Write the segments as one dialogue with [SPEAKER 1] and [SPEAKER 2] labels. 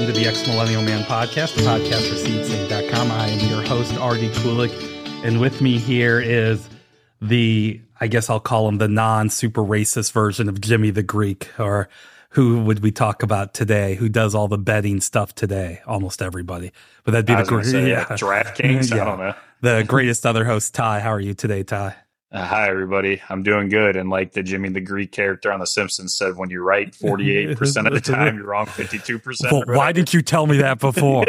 [SPEAKER 1] welcome to the Ex Millennial Man podcast, the podcast for SeedSync.com. I am your host, RD Kulik, and with me here is the, I guess I'll call him the non super racist version of Jimmy the Greek, or who would we talk about today? Who does all the betting stuff today? Almost everybody. But that'd be the
[SPEAKER 2] was gonna
[SPEAKER 1] great,
[SPEAKER 2] yeah, DraftKings.
[SPEAKER 1] Yeah.
[SPEAKER 2] I don't know.
[SPEAKER 1] the greatest other host, Ty. How are you today, Ty?
[SPEAKER 2] Uh, hi, everybody. I'm doing good. And like the Jimmy the Greek character on The Simpsons said, when you're right 48% of the time, you're wrong 52%.
[SPEAKER 1] Well, why did you tell me that before?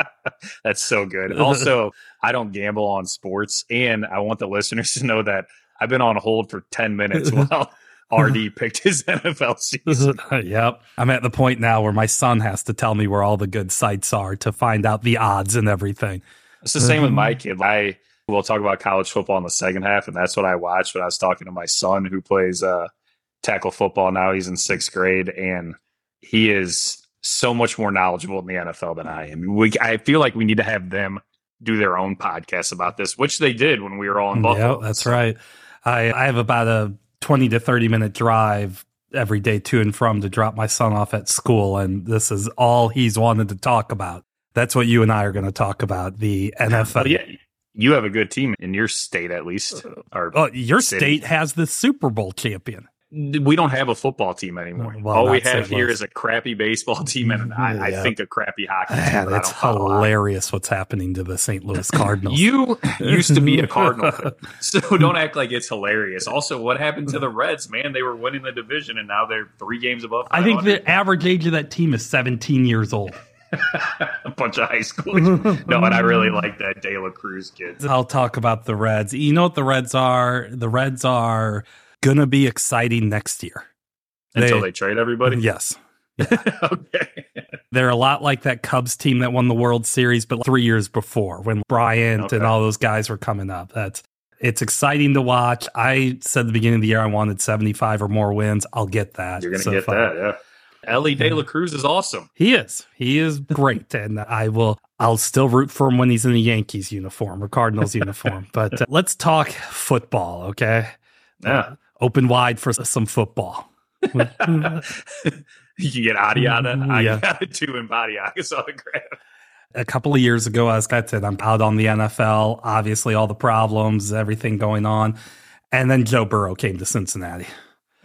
[SPEAKER 2] That's so good. Also, I don't gamble on sports. And I want the listeners to know that I've been on hold for 10 minutes while RD picked his NFL season.
[SPEAKER 1] yep. I'm at the point now where my son has to tell me where all the good sites are to find out the odds and everything.
[SPEAKER 2] It's the same with my kid. I will talk about college football in the second half, and that's what I watched when I was talking to my son who plays uh, tackle football now. He's in sixth grade, and he is so much more knowledgeable in the NFL than I am. We, I feel like we need to have them do their own podcast about this, which they did when we were all in Buffalo.
[SPEAKER 1] Yeah, that's right. I, I have about a 20 to 30 minute drive every day to and from to drop my son off at school, and this is all he's wanted to talk about. That's what you and I are going to talk about the NFL.
[SPEAKER 2] Well, yeah, you have a good team in your state, at least. Uh, or
[SPEAKER 1] Oh, your
[SPEAKER 2] City.
[SPEAKER 1] state has the Super Bowl champion.
[SPEAKER 2] we don't have a football team anymore.
[SPEAKER 1] Well,
[SPEAKER 2] All we have
[SPEAKER 1] St.
[SPEAKER 2] here
[SPEAKER 1] Louis.
[SPEAKER 2] is a crappy baseball team and I, I
[SPEAKER 1] Yeah.
[SPEAKER 2] think a crappy hockey team.
[SPEAKER 1] Man,
[SPEAKER 2] but
[SPEAKER 1] it's
[SPEAKER 2] don't follow hockey.
[SPEAKER 1] hilarious what's happening to the St. Louis Cardinals.
[SPEAKER 2] You used to be a Cardinal, so don't act like it's hilarious. Also, what happened to the Reds? Man, they were winning the division, and now they're three games above.
[SPEAKER 1] I think the average age of that team is 17 years old.
[SPEAKER 2] a bunch of high schoolers. No, and I really like that De La Cruz kid.
[SPEAKER 1] I'll talk about the Reds. You know what the Reds are? The Reds are going to be exciting next year.
[SPEAKER 2] Until they trade everybody.
[SPEAKER 1] Yes.
[SPEAKER 2] okay.
[SPEAKER 1] They're a lot like that Cubs team that won the World Series, but three years before when Bryant and all those guys were coming up. That's it's exciting to watch. I said at the beginning of the year I wanted 75 or more wins. I'll get that.
[SPEAKER 2] You're gonna
[SPEAKER 1] So
[SPEAKER 2] get
[SPEAKER 1] far.
[SPEAKER 2] that, yeah. Elly De La Cruz is awesome.
[SPEAKER 1] He is. He is great, and I will. I'll still root for him when he's in the Yankees uniform or Cardinals uniform. But uh, let's talk football, okay?
[SPEAKER 2] Yeah.
[SPEAKER 1] Open wide for some football.
[SPEAKER 2] you can get Adiada. I
[SPEAKER 1] Yeah.
[SPEAKER 2] got it too in Badiaga's autograph.
[SPEAKER 1] a couple of years ago, I was I said I'm out on the NFL. Obviously, all the problems, everything going on, and then Joe Burrow came to Cincinnati,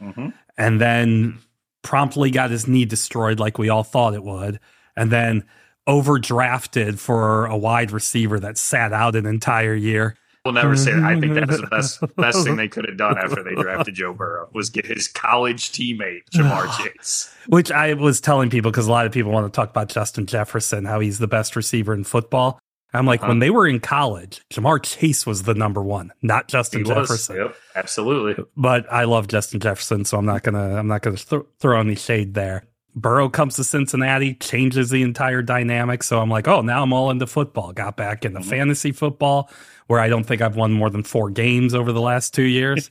[SPEAKER 2] Mm-hmm.
[SPEAKER 1] and then promptly got his knee destroyed, like we all thought it would, and then overdrafted for a wide receiver that sat out an entire year.
[SPEAKER 2] We'll never say that. I think that was the best best thing they could have done after they drafted Joe Burrow was get his college teammate Ja'Marr Chase.
[SPEAKER 1] Which I was telling people because a lot of people want to talk about Justin Jefferson, how he's the best receiver in football. I'm like,
[SPEAKER 2] Uh-huh.
[SPEAKER 1] when they were in college, Ja'Marr Chase was the number one, not
[SPEAKER 2] He
[SPEAKER 1] Justin
[SPEAKER 2] was.
[SPEAKER 1] Jefferson.
[SPEAKER 2] Yep, absolutely.
[SPEAKER 1] But I love Justin Jefferson, so I'm not gonna I'm not gonna th- throw any shade there. Burrow comes to Cincinnati, changes the entire dynamic. So I'm like, oh, now I'm all into football. Got back into
[SPEAKER 2] Mhm.
[SPEAKER 1] fantasy football, where I don't think I've won more than four games over the last two years.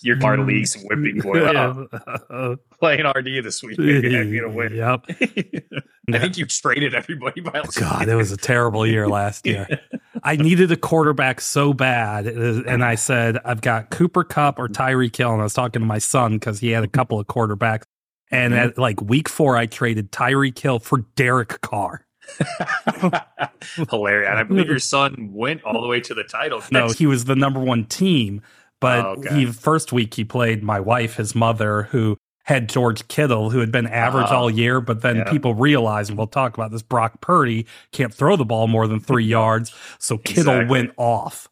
[SPEAKER 2] Your our mm. league's whipping boy.
[SPEAKER 1] Yeah.
[SPEAKER 2] Playing RD this week. Maybe to win.
[SPEAKER 1] Yep.
[SPEAKER 2] I think you traded everybody by oh, like-
[SPEAKER 1] God, it was a terrible year last year. I needed a quarterback so bad, uh, and I uh-huh. said I've got Cooper Kupp or mm-hmm. Tyreek Hill. and I was talking to my son because he had a couple of quarterbacks. And mm-hmm. at like week four, I traded Tyreek Hill for Derek Carr.
[SPEAKER 2] Hilarious. And I believe your son went all the way to the title.
[SPEAKER 1] No, he was the number one team, but
[SPEAKER 2] Oh, okay.
[SPEAKER 1] he first week he played my wife, his mother, who had George Kittle, who had been average
[SPEAKER 2] Oh,
[SPEAKER 1] all year, but then
[SPEAKER 2] yeah.
[SPEAKER 1] people realized, and we'll talk about this, Brock Purdy can't throw the ball more than three yards, so Kittle
[SPEAKER 2] Exactly.
[SPEAKER 1] went off.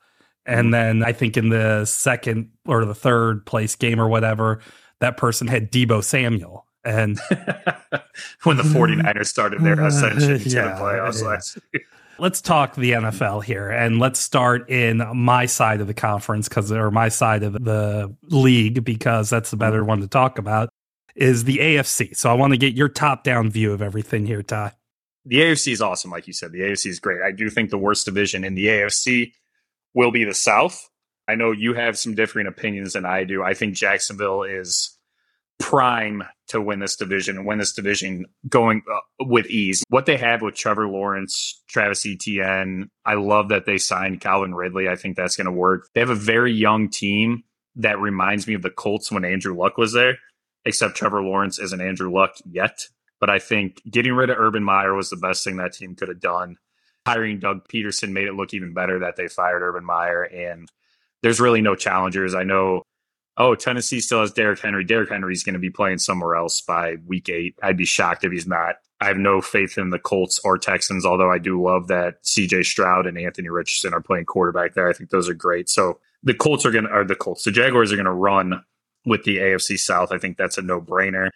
[SPEAKER 1] And
[SPEAKER 2] Mhm.
[SPEAKER 1] then I think in the second or the third place game or whatever, that person had Deebo Samuel. And
[SPEAKER 2] when the 49ers started their ascension to
[SPEAKER 1] Yeah,
[SPEAKER 2] the playoffs
[SPEAKER 1] yeah.
[SPEAKER 2] last year.
[SPEAKER 1] Let's talk the NFL here, and let's start in my side of the conference because, or my side of the league, because that's the better one to talk about. Is the AFC. So I want to get your top down view of everything here, Ty.
[SPEAKER 2] The AFC is awesome, like you said. The AFC is great. I do think the worst division in the AFC will be the South. I know you have some differing opinions than I do. I think Jacksonville is prime to win this division and win this division going uh, with ease. What they have with Trevor Lawrence, Travis Etienne, I love that they signed Calvin Ridley. I think that's going to work. They have a very young team that reminds me of the Colts when Andrew Luck was there, except Trevor Lawrence isn't Andrew Luck yet. But I think getting rid of Urban Meyer was the best thing that team could have done. Hiring Doug Pederson made it look even better that they fired Urban Meyer. And there's really no challengers. I know, oh, Tennessee still has Derrick Henry. Derrick Henry's going to be playing somewhere else by week eight. I'd be shocked if he's not. I have no faith in the Colts or Texans, although I do love that CJ Stroud and Anthony Richardson are playing quarterback there. I think those are great. So the Colts are going to, or the Colts, the Jaguars are going to run with the AFC South. I think that's a no brainer.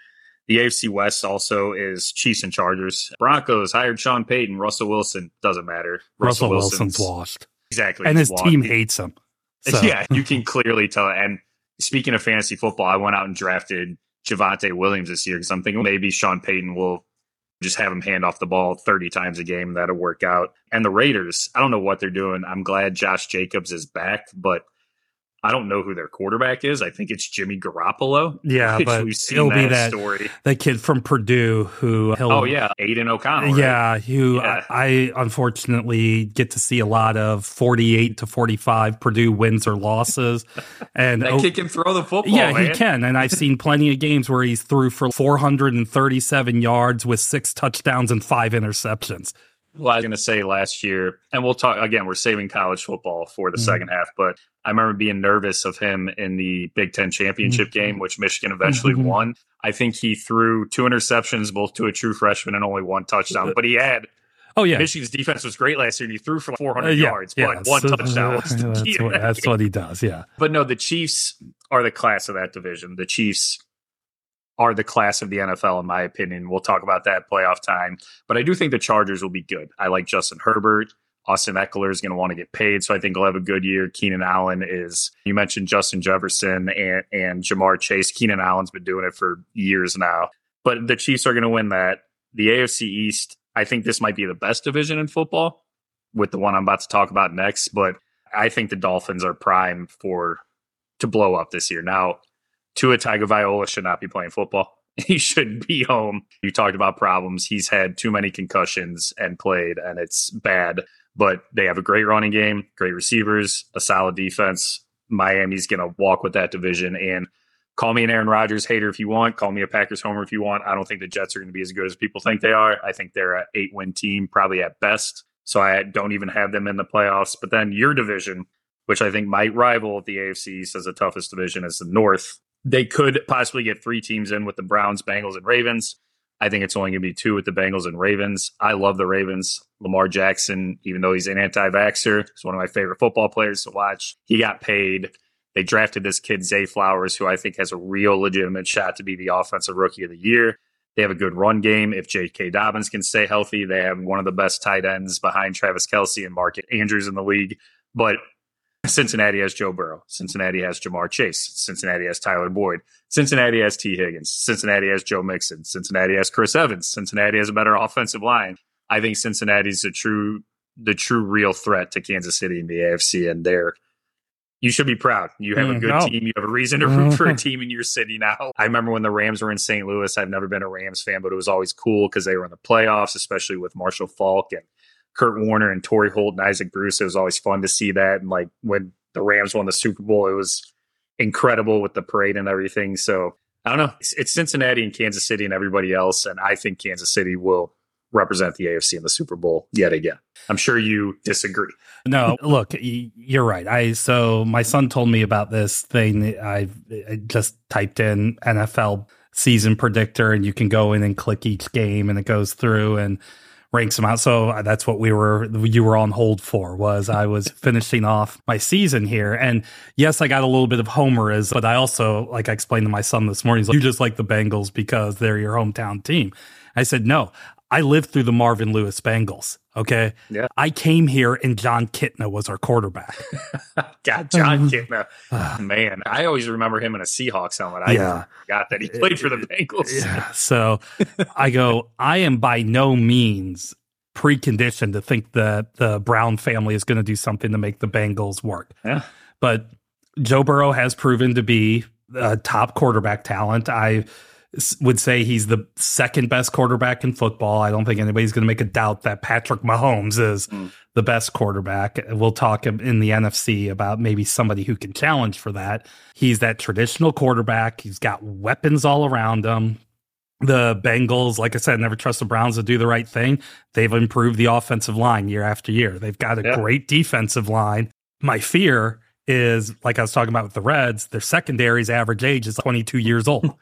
[SPEAKER 2] The AFC West also is Chiefs and Chargers. Broncos hired Sean Payton. Russell Wilson doesn't matter.
[SPEAKER 1] Russell, Russell Wilson's washed.
[SPEAKER 2] Exactly.
[SPEAKER 1] And his washed. team hates him.
[SPEAKER 2] So. Yeah, you can clearly tell. And speaking of fantasy football, I went out and drafted Javonte Williams this year because I'm thinking maybe Sean Payton will just have him hand off the ball 30 times a game. That'll work out. And the Raiders, I don't know what they're doing. I'm glad Josh Jacobs is back, but I don't know who their quarterback is. I think it's Jimmy Garoppolo.
[SPEAKER 1] Yeah, but it'll that be that story. That kid from Purdue who.
[SPEAKER 2] Oh yeah, Aidan O'Connell.
[SPEAKER 1] Right? Yeah, who yeah. I, I, unfortunately get to see a lot of forty-eight to forty-five Purdue wins or losses, and
[SPEAKER 2] that oh, kid can throw the football.
[SPEAKER 1] Yeah,
[SPEAKER 2] man.
[SPEAKER 1] he can, and I've seen plenty of games where he's threw for four hundred and thirty-seven yards with six touchdowns and five interceptions.
[SPEAKER 2] Well, I was going to say last year, and we'll talk again. We're saving college football for the mm-hmm. second half, but I remember being nervous of him in the Big Ten championship mm-hmm. game, which Michigan eventually mm-hmm. won. I think he threw two interceptions, both to a true freshman, and only one touchdown. But he had.
[SPEAKER 1] Oh yeah,
[SPEAKER 2] Michigan's defense was great last year. and He threw for like 400 uh, yeah, yards,
[SPEAKER 1] yeah,
[SPEAKER 2] but one so, touchdown.
[SPEAKER 1] Uh, that's, what, that's what he does. Yeah,
[SPEAKER 2] but no, the Chiefs are the class of that division. The Chiefs are the class of the NFL, in my opinion. We'll talk about that playoff time. But I do think the Chargers will be good. I like Justin Herbert. Austin Ekeler is going to want to get paid, so I think he'll have a good year. Keenan Allen is, you mentioned Justin Jefferson and, and Ja'Marr Chase. Keenan Allen's been doing it for years now. But the Chiefs are going to win that. The AFC East, I think this might be the best division in football with the one I'm about to talk about next. But I think the Dolphins are prime for to blow up this year. Now, Tua Tagovailoa should not be playing football. He shouldn't be home. You talked about problems. He's had too many concussions and played, and it's bad. But they have a great running game, great receivers, a solid defense. Miami's going to walk with that division. And call me an Aaron Rodgers hater if you want. Call me a Packers homer if you want. I don't think the Jets are going to be as good as people think they are. I think they're an eight win team, probably at best. So I don't even have them in the playoffs. But then your division, which I think might rival the AFC as the toughest division, is the North they could possibly get three teams in with the Browns, Bengals, and Ravens. I think it's only going to be two with the Bengals and Ravens. I love the Ravens. Lamar Jackson, even though he's an anti vaxxer, is one of my favorite football players to watch. He got paid. They drafted this kid, Zay Flowers, who I think has a real legitimate shot to be the offensive rookie of the year. They have a good run game. If J.K. Dobbins can stay healthy, they have one of the best tight ends behind Travis Kelce and Mark Andrews in the league. But Cincinnati has Joe Burrow. Cincinnati has Ja'Marr Chase. Cincinnati has Tyler Boyd. Cincinnati has Tee Higgins. Cincinnati has Joe Mixon. Cincinnati has Chris Evans. Cincinnati has a better offensive line. I think Cincinnati's the true, the true real threat to Kansas City in the AFC, and they're. You should be proud. You have a mm, good no. team. You have a reason to root for a team in your city now. I remember when the Rams were in St. Louis. I've never been a Rams fan, but it was always cool because they were in the playoffs, especially with Marshall Faulk and Kurt Warner and Torry Holt and Isaac Bruce. It was always fun to see that. And like when the Rams won the Super Bowl, it was incredible with the parade and everything. So I don't know. It's, it's Cincinnati and Kansas City and everybody else. And I think Kansas City will represent the AFC in the Super Bowl yet again. I'm sure you disagree.
[SPEAKER 1] no, look, you're right. I so my son told me about this thing. I, I just typed in NFL season predictor, and you can go in and click each game, and it goes through and ranks them out. So uh, that's what we were you were on hold for was I was finishing off my season here. And yes, I got a little bit of homerism, but I also like I explained to my son this morning, like, you just like the Bengals because they're your hometown team. I said, no, I lived through the Marvin Lewis Bengals. Okay.
[SPEAKER 2] Yeah.
[SPEAKER 1] I came here and Jon Kitna was our quarterback.
[SPEAKER 2] God, Jon mm-hmm. Kitna. Ah. Man, I always remember him in a Seahawks helmet. I yeah. forgot that he played for the Bengals.
[SPEAKER 1] Yeah. So I go, I am by no means preconditioned to think that the Brown family is going to do something to make the Bengals work.
[SPEAKER 2] Yeah.
[SPEAKER 1] But Joe Burrow has proven to be a top quarterback talent. I would say he's the second best quarterback in football. I don't think anybody's going to make a doubt that Patrick Mahomes is mm. the best quarterback. We'll talk in the NFC about maybe somebody who can challenge for that. He's that traditional quarterback. He's got weapons all around him. The Bengals, like I said, never trust the Browns to do the right thing. They've improved the offensive line year after year. They've got a yeah. great defensive line. My fear is, like I was talking about with the Reds, their secondary's average age is 22 years old.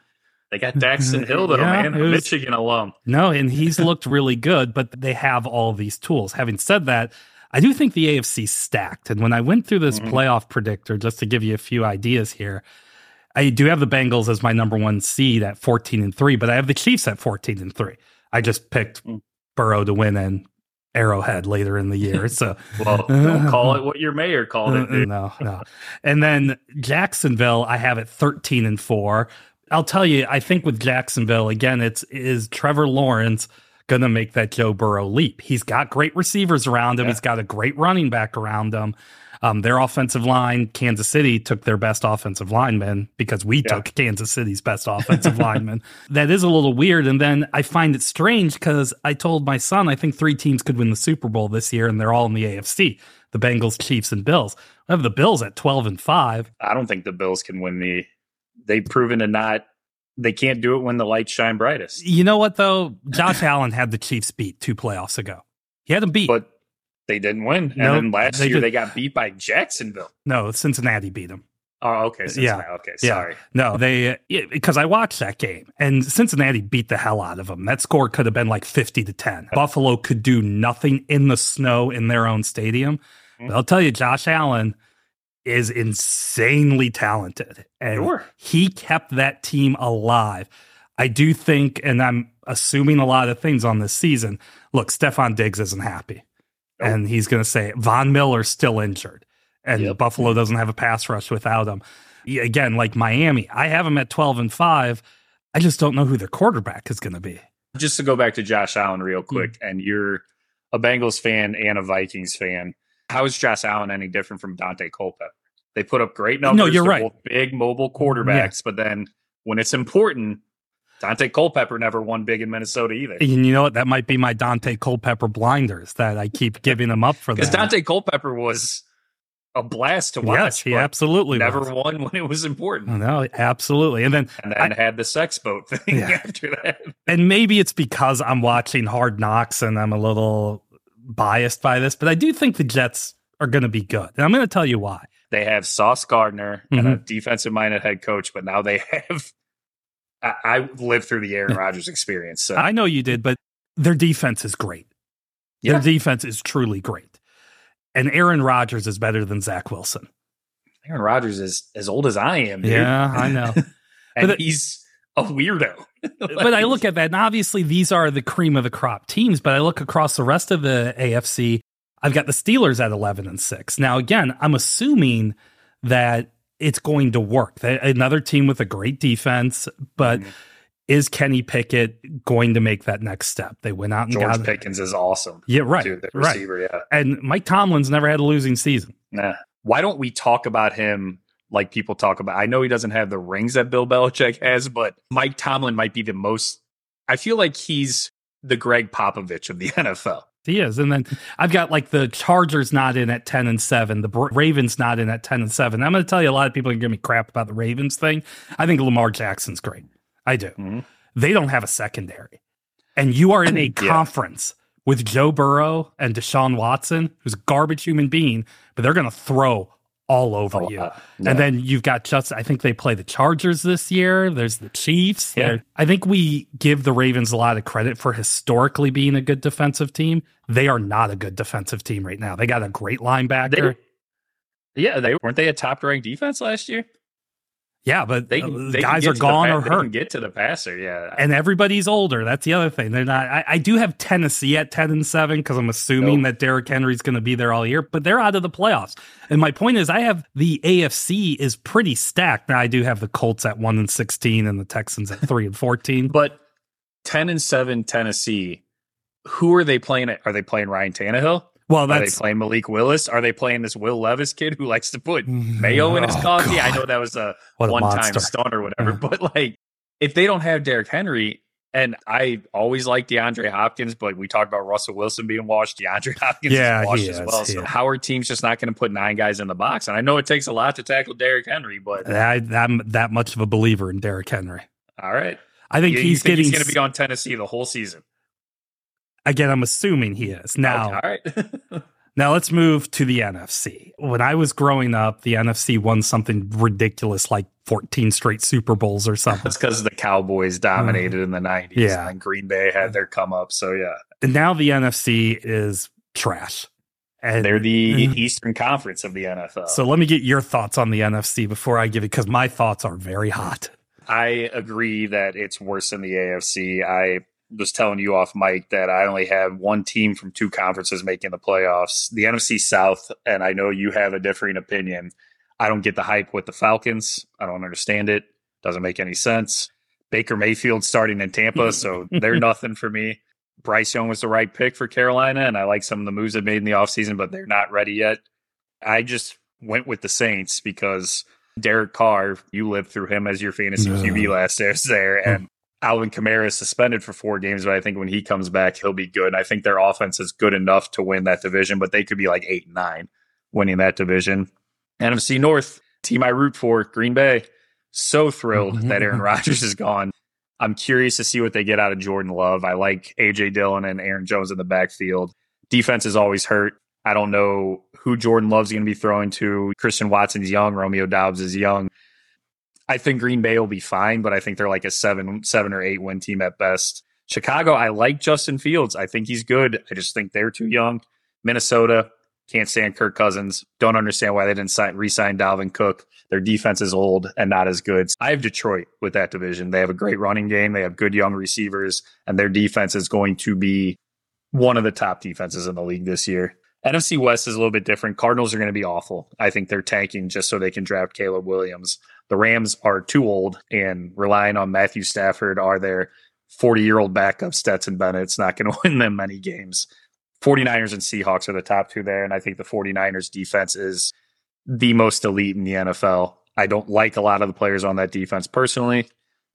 [SPEAKER 2] They got Daxton Hill, though, yeah, man, was, Michigan alum.
[SPEAKER 1] No, and he's looked really good, but they have all these tools. Having said that, I do think the AFC stacked. And when I went through this mm-hmm. playoff predictor, just to give you a few ideas here, I do have the Bengals as my number one seed at 14 and 3, but I have the Chiefs at 14 and 3. I just picked mm. Burrow to win and Arrowhead later in the year. So,
[SPEAKER 2] well, don't call it what your mayor called it.
[SPEAKER 1] Dude. No, no. And then Jacksonville, I have it 13 and 4. I'll tell you, I think with Jacksonville, again, it's is Trevor Lawrence going to make that Joe Burrow leap. He's got great receivers around him. Yeah. He's got a great running back around him. Um, their offensive line, Kansas City took their best offensive lineman because we yeah. took Kansas City's best offensive lineman. That is a little weird. And then I find it strange because I told my son I think three teams could win the Super Bowl this year, and they're all in the AFC the Bengals, Chiefs, and Bills. I have the Bills at 12 and 5.
[SPEAKER 2] I don't think the Bills can win the. They've proven to not they can't do it when the lights shine brightest.
[SPEAKER 1] You know what though? Josh Allen had the Chiefs beat two playoffs ago. He had them beat,
[SPEAKER 2] but they didn't win. And nope, then last they year did. they got beat by Jacksonville.
[SPEAKER 1] No, Cincinnati beat them.
[SPEAKER 2] Oh, okay. Cincinnati. Yeah. Okay. Sorry.
[SPEAKER 1] Yeah. No, they because I watched that game and Cincinnati beat the hell out of them. That score could have been like fifty to ten. Buffalo could do nothing in the snow in their own stadium. Mm-hmm. But I'll tell you, Josh Allen is insanely talented, and sure. he kept that team alive. I do think, and I'm assuming a lot of things on this season. Look, Stefon Diggs isn't happy and he's going to say Von Miller's still injured, and yep. Buffalo doesn't have a pass rush without him. Again, like Miami, I have them at twelve and five. I just don't know who their quarterback is going to be.
[SPEAKER 2] Just to go back to Josh Allen real quick, mm-hmm. and you're a Bengals fan and a Vikings fan. How is Josh Allen any different from Dante Culpepper? They put up great numbers.
[SPEAKER 1] No, you're right.
[SPEAKER 2] big mobile quarterbacks, yeah. but then when it's important, Dante Culpepper never won big in Minnesota either.
[SPEAKER 1] And you know what? That might be my Dante Culpepper blinders that I keep giving him up for.
[SPEAKER 2] Because Dante Culpepper was a blast to watch.
[SPEAKER 1] Yes, he absolutely
[SPEAKER 2] never
[SPEAKER 1] was.
[SPEAKER 2] won when it was important.
[SPEAKER 1] No, absolutely. And then
[SPEAKER 2] and then I, had the sex boat thing yeah. after that.
[SPEAKER 1] And maybe it's because I'm watching Hard Knocks and I'm a little biased by this, but I do think the Jets are going to be good. And I'm going to tell you why.
[SPEAKER 2] They have Sauce Gardner mm-hmm. and a defensive minded head coach, but now they have I, I lived through the Aaron Rodgers experience. So.
[SPEAKER 1] I know you did, but their defense is great. Yeah. Their defense is truly great. And Aaron Rodgers is better than Zach Wilson.
[SPEAKER 2] Aaron Rodgers is as old as I am. Dude.
[SPEAKER 1] Yeah, I know.
[SPEAKER 2] and he's a weirdo.
[SPEAKER 1] but I look at that, and obviously these are the cream of the crop teams. But I look across the rest of the AFC. I've got the Steelers at eleven and six. Now, again, I'm assuming that it's going to work. Another team with a great defense, but mm. is Kenny Pickett going to make that next step? They went out and
[SPEAKER 2] George
[SPEAKER 1] got
[SPEAKER 2] Pickens is awesome.
[SPEAKER 1] Yeah, right. Dude, receiver, right. yeah. And Mike Tomlin's never had a losing season.
[SPEAKER 2] Nah. Why don't we talk about him like people talk about? I know he doesn't have the rings that Bill Belichick has, but Mike Tomlin might be the most. I feel like he's the Gregg Popovich of the NFL.
[SPEAKER 1] He is. And then I've got like the Chargers not in at 10 and 7, the Ravens not in at 10 and 7. I'm going to tell you a lot of people are going to give me crap about the Ravens thing. I think Lamar Jackson's great. I do. Mm-hmm. They don't have a secondary. And you are in a yeah. conference with Joe Burrow and Deshaun Watson, who's a garbage human being, but they're going to throw all over oh, you. Uh, yeah. And then you've got just, I think they play the Chargers this year. There's the Chiefs. Yeah. I think we give the Ravens a lot of credit for historically being a good defensive team. They are not a good defensive team right now. They got a great linebacker.
[SPEAKER 2] They, yeah, they weren't they a top ranked defense last year?
[SPEAKER 1] Yeah, but they, uh, they guys are gone
[SPEAKER 2] the,
[SPEAKER 1] or hurt.
[SPEAKER 2] get to the passer, yeah.
[SPEAKER 1] And everybody's older. That's the other thing. They're not. I, I do have Tennessee at ten and seven because I'm assuming nope. that Derrick Henry's going to be there all year. But they're out of the playoffs. And my point is, I have the AFC is pretty stacked. Now I do have the Colts at one and sixteen and the Texans at three and fourteen.
[SPEAKER 2] but ten and seven Tennessee. Who are they playing? At? Are they playing Ryan Tannehill?
[SPEAKER 1] Well, that's,
[SPEAKER 2] are they playing Malik Willis? Are they playing this Will Levis kid who likes to put mayo in his oh, coffee? God. I know that was a one time stunt or whatever, yeah. but like if they don't have Derrick Henry, and I always like DeAndre Hopkins, but we talked about Russell Wilson being washed. DeAndre Hopkins yeah, is washed as well. So how are teams just not going to put nine guys in the box? And I know it takes a lot to tackle Derrick Henry, but
[SPEAKER 1] I, I'm that much of a believer in Derrick Henry.
[SPEAKER 2] All right.
[SPEAKER 1] I think
[SPEAKER 2] You- you think
[SPEAKER 1] getting.
[SPEAKER 2] he's going to be on Tennessee the whole season.
[SPEAKER 1] Again, I'm assuming he is now.
[SPEAKER 2] Okay, all right.
[SPEAKER 1] Now let's move to the NFC. When I was growing up, the NFC won something ridiculous like 14 straight Super Bowls or something.
[SPEAKER 2] That's because the Cowboys dominated in the 90s.
[SPEAKER 1] Yeah.
[SPEAKER 2] And Green Bay had their come up. So, yeah.
[SPEAKER 1] And now the NFC is trash. And
[SPEAKER 2] They're the
[SPEAKER 1] Mhm.
[SPEAKER 2] Eastern Conference of the NFL.
[SPEAKER 1] so let me get your thoughts on the NFC before I give it because my thoughts are very hot.
[SPEAKER 2] I agree that it's worse than the AFC. I was telling you off mic that I only have one team from two conferences making the playoffs. The NFC South, and I know you have a differing opinion. I don't get the hype with the Falcons. I don't understand it. Doesn't make any sense. Baker Mayfield starting in Tampa, so they're nothing for me. Bryce Young was the right pick for Carolina, and I like some of the moves they've made in the offseason, but they're not ready yet. I just went with the Saints because Derek Carr, you lived through him as your fantasy
[SPEAKER 1] No.
[SPEAKER 2] QB last year there, and Alvin Kamara is suspended for four games, but I think when he comes back, he'll be good. And I think their offense is good enough to win that division, but they could be like eight and nine winning that division. NFC North, team I root for, Green Bay. So thrilled mm-hmm. that Aaron Rodgers is gone. I'm curious to see what they get out of Jordan Love. I like AJ Dillon and Aaron Jones in the backfield. Defense is always hurt. I don't know who Jordan Love's going to be throwing to. Christian Watson's young. Romeo Doubs is young. I think Green Bay will be fine, but I think they're like a seven, seven or eight win team at best. Chicago, I like Justin Fields. I think he's good. I just think they're too young. Minnesota, can't stand Kirk Cousins. Don't understand why they didn't sign, re-sign Dalvin Cook. Their defense is old and not as good. I have Detroit with that division. They have a great running game. They have good young receivers, and their defense is going to be one of the top defenses in the league this year. NFC West is a little bit different. Cardinals are going to be awful. I think they're tanking just so they can draft Caleb Williams. The Rams are too old and relying on Matthew Stafford are their 40 year old backup Stetson Bennett's not going to win them many games. 49ers and Seahawks are the top two there. And I think the 49ers defense is the most elite in the NFL. I don't like a lot of the players on that defense personally.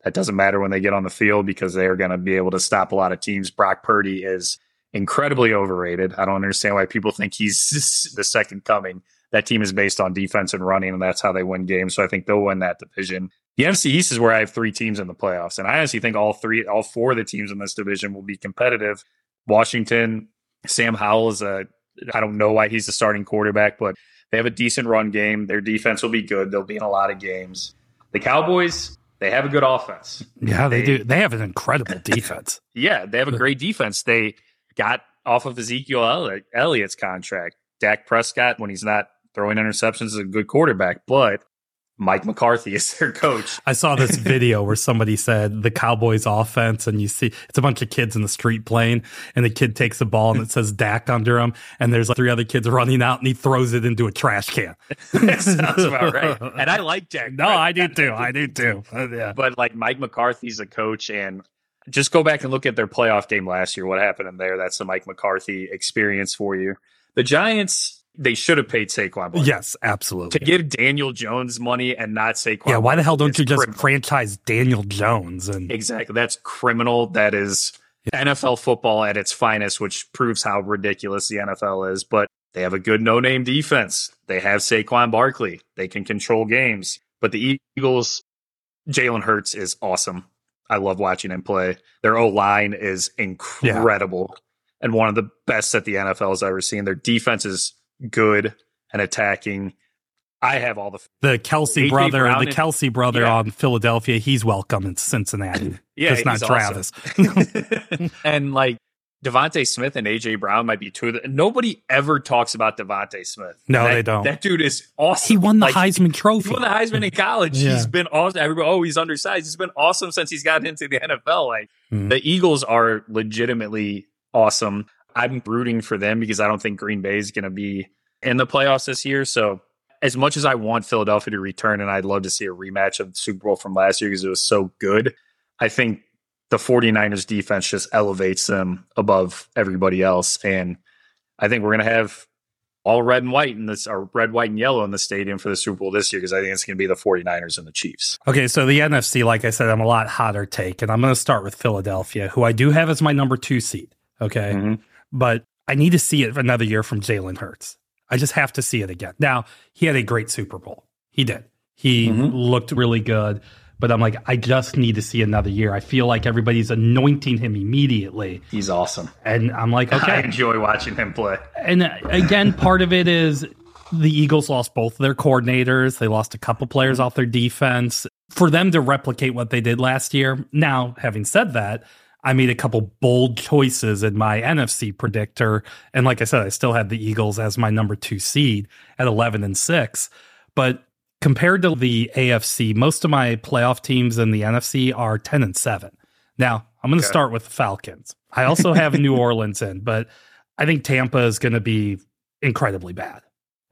[SPEAKER 2] That doesn't matter when they get on the field because they are going to be able to stop a lot of teams. Brock Purdy is incredibly overrated. I don't understand why people think he's the second coming. That team is based on defense and running, and that's how they win games. So I think they'll win that division. The NFC East is where I have three teams in the playoffs, and I honestly think all three, all four of the teams in this division will be competitive. Washington, Sam Howell is a, I don't know why he's the starting quarterback, but they have a decent run game. Their defense will be good. They'll be in a lot of games. The Cowboys, they have a good offense.
[SPEAKER 1] Yeah, they,
[SPEAKER 2] They-
[SPEAKER 1] do. They have an incredible defense.
[SPEAKER 2] Yeah, they have a great defense. They got off of Ezekiel Elliott's contract. Dak Prescott, when he's not throwing interceptions, is a good quarterback, but Mike McCarthy is their coach.
[SPEAKER 1] I saw this video where somebody said the Cowboys offense, and you see it's a bunch of kids in the street playing, and the kid takes the ball and it says Dak under him, and there's like three other kids running out, and he throws it into a trash can.
[SPEAKER 2] that sounds about right. And I like Dak.
[SPEAKER 1] No, I do too. I do too. Uh, yeah.
[SPEAKER 2] But like Mike McCarthy's a coach, and just go back and look at their playoff game last year. What happened in there? That's the Mike McCarthy experience for you. The Giants, they should have paid Saquon. Barkley.
[SPEAKER 1] Yes, absolutely.
[SPEAKER 2] To give Daniel Jones money and not Saquon.
[SPEAKER 1] Yeah, why the hell don't you just
[SPEAKER 2] criminal.
[SPEAKER 1] franchise Daniel Jones and
[SPEAKER 2] Exactly. That's criminal. That is NFL football at its finest, which proves how ridiculous the NFL is. But they have a good no name defense. They have Saquon Barkley. They can control games. But the Eagles, Jalen Hurts is awesome. I love watching him play. Their O line is incredible and one of the best that the NFL has ever seen. Their defense is good and attacking. I have all the
[SPEAKER 1] the Kelce
[SPEAKER 2] A.J.
[SPEAKER 1] brother,
[SPEAKER 2] Brown
[SPEAKER 1] the
[SPEAKER 2] and-
[SPEAKER 1] Kelce brother
[SPEAKER 2] Yeah.
[SPEAKER 1] on Philadelphia, he's welcome in Cincinnati.
[SPEAKER 2] Yeah,
[SPEAKER 1] Just not Travis.
[SPEAKER 2] awesome. and like DeVonta Smith and AJ Brown might be two of the. Nobody ever talks about DeVonta Smith.
[SPEAKER 1] No,
[SPEAKER 2] That-
[SPEAKER 1] they don't.
[SPEAKER 2] That dude is awesome.
[SPEAKER 1] He won the
[SPEAKER 2] Like,
[SPEAKER 1] Heisman Trophy.
[SPEAKER 2] He won the Heisman in college.
[SPEAKER 1] Yeah.
[SPEAKER 2] He's been awesome. Everybody, oh, he's undersized. He's been awesome since he's gotten into the NFL. Like
[SPEAKER 1] Mhm.
[SPEAKER 2] the Eagles are legitimately awesome. I'm rooting for them because I don't think Green Bay is going to be in the playoffs this year. So as much as I want Philadelphia to return, and I'd love to see a rematch of the Super Bowl from last year because it was so good, I think the 49ers defense just elevates them above everybody else. And I think we're going to have all red and white in this, or red, white, and yellow in the stadium for the Super Bowl this year because I think it's going to be the 49ers and the Chiefs.
[SPEAKER 1] Okay, so the NFC, like I said, I'm a lot hotter take, and I'm going to start with Philadelphia, who I do have as my number two seed. Okay,
[SPEAKER 2] Mhm.
[SPEAKER 1] but I need to see it another year from Jalen Hurts. I just have to see it again. Now, he had a great Super Bowl. He did. He
[SPEAKER 2] Mhm.
[SPEAKER 1] looked really good, But I'm like, I just need to see another year. I feel like everybody's anointing him immediately.
[SPEAKER 2] He's awesome.
[SPEAKER 1] And I'm like, okay.
[SPEAKER 2] I enjoy watching him play.
[SPEAKER 1] And uh, again, part of it is the Eagles lost both their coordinators. They lost a couple players off their defense. For them to replicate what they did last year. Now, having said that, I made a couple bold choices in my NFC predictor. And like I said, I still had the Eagles as my number two seed at 11 and 6. But compared to the AFC, most of my playoff teams in the NFC are 10 and 7. Now, I'm going to okay. start with the Falcons. I also have New Orleans in, but I think Tampa is going to be incredibly bad.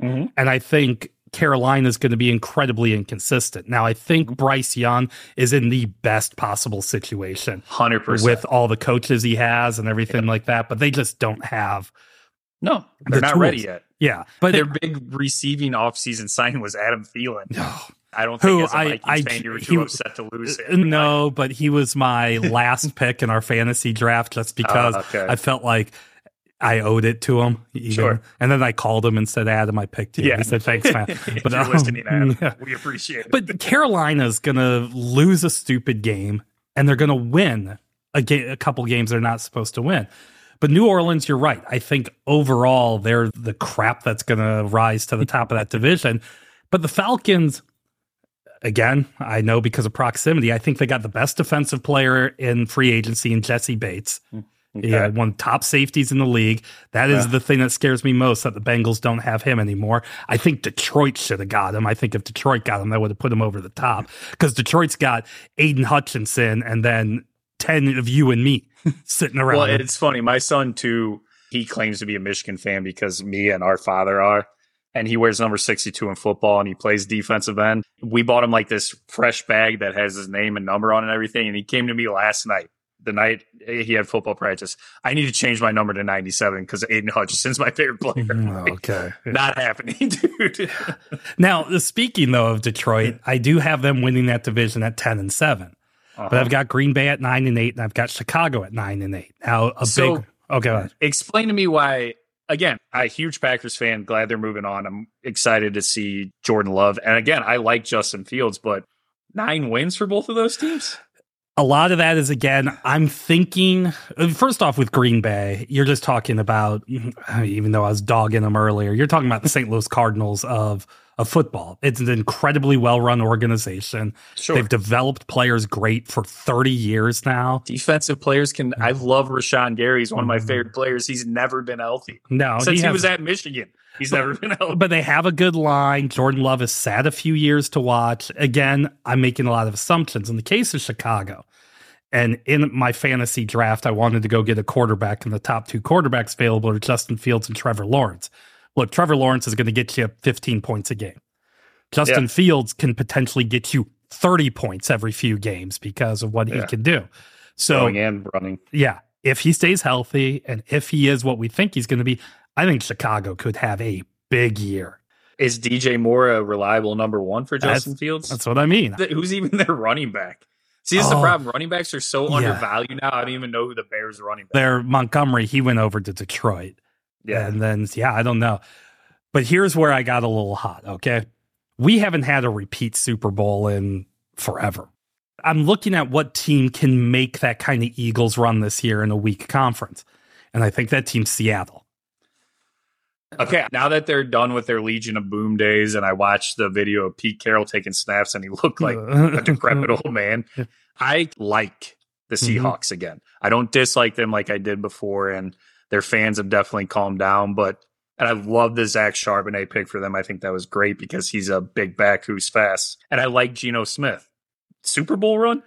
[SPEAKER 1] Mm-hmm. And I think Carolina is going to be incredibly inconsistent. Now, I think mm-hmm. Bryce Young is in the best possible situation.
[SPEAKER 2] 100%.
[SPEAKER 1] With all the coaches he has and everything yeah. like that, but they just don't have.
[SPEAKER 2] No, they're the not tools. ready yet.
[SPEAKER 1] Yeah.
[SPEAKER 2] But their big receiving offseason signing was Adam Thielen. No. I don't think Who, as a Vikings I, I, fan you were too he, upset to lose him.
[SPEAKER 1] No, but he was my last pick in our fantasy draft just oh, because uh, okay. I felt like I owed it to him. Even. Sure. And then I called him and said, Adam, I picked you. Yeah. He said, thanks, man.
[SPEAKER 2] but you're um, listening, Adam. Yeah. We appreciate it.
[SPEAKER 1] But Carolina's going to lose a stupid game and they're going to win a, ga- a couple games they're not supposed to win. But New Orleans, you're right. I think overall they're the crap that's going to rise to the top of that division. But the Falcons, again, I know because of proximity, I think they got the best defensive player in free agency in Jessie Bates. Mm. Okay. Yeah, one top safeties in the league. That is yeah. the thing that scares me most that the Bengals don't have him anymore. I think Detroit should have got him. I think if Detroit got him, that would have put him over the top because Detroit's got Aidan Hutchinson and then 10 of you and me sitting around.
[SPEAKER 2] well, it's funny. My son, too, he claims to be a Michigan fan because me and our father are. And he wears number 62 in football and he plays defensive end. We bought him like this fresh bag that has his name and number on and everything. And he came to me last night the night he had football practice. I need to change my number to 97 because Aidan Hutchinson's my favorite player.
[SPEAKER 1] Mm, okay.
[SPEAKER 2] Not happening, dude.
[SPEAKER 1] now, speaking though of Detroit, I do have them winning that division at 10 and 7. Uh-huh. But I've got Green Bay at 9 and 8 and I've got Chicago at 9 and 8. Now, a so, big Okay.
[SPEAKER 2] Explain to me why again, a huge Packers fan, glad they're moving on. I'm excited to see Jordan Love. And again, I like Justin Fields, but nine wins for both of those teams?
[SPEAKER 1] A lot of that is again i'm thinking first off with green bay you're just talking about even though i was dogging them earlier you're talking about the st louis cardinals of of football. It's an incredibly well-run organization. Sure. they've developed players great for 30 years now.
[SPEAKER 2] Defensive players can i love rashan gary. He's one of my mm-hmm. favorite players. He's never been healthy.
[SPEAKER 1] No
[SPEAKER 2] since he, he was at michigan He's never been out.
[SPEAKER 1] But they have a good line. Jordan Love has sat a few years to watch. Again, I'm making a lot of assumptions. In the case of Chicago, and in my fantasy draft, I wanted to go get a quarterback, and the top two quarterbacks available are Justin Fields and Trevor Lawrence. Look, Trevor Lawrence is going to get you 15 points a game. Justin yeah. Fields can potentially get you 30 points every few games because of what yeah. he can do. So,
[SPEAKER 2] Going and running.
[SPEAKER 1] Yeah. If he stays healthy and if he is what we think he's going to be, I think Chicago could have a big year.
[SPEAKER 2] Is DJ Moore a reliable number one for Justin
[SPEAKER 1] that's,
[SPEAKER 2] Fields?
[SPEAKER 1] That's what I mean.
[SPEAKER 2] Who's even their running back? See, this oh, is the oh. problem. Running backs are so yeah. undervalued now. I don't even know who the Bears are running back.
[SPEAKER 1] They're Montgomery. He went over to Detroit. Yeah. And then, yeah, I don't know. But here's where I got a little hot. Okay. We haven't had a repeat Super Bowl in forever. I'm looking at what team can make that kind of Eagles run this year in a weak conference. And I think that team's Seattle.
[SPEAKER 2] Okay, now that they're done with their Legion of Boom days, and I watched the video of Pete Carroll taking snaps, and he looked like a decrepit old man. I like the mm-hmm. Seahawks mm-hmm. again. I don't dislike them like I did before, and their fans have definitely calmed down. But and I love the Zach Charbonnet pick for them. I think that was great because he's a big back who's fast, and I like Geno Smith. Super Bowl run.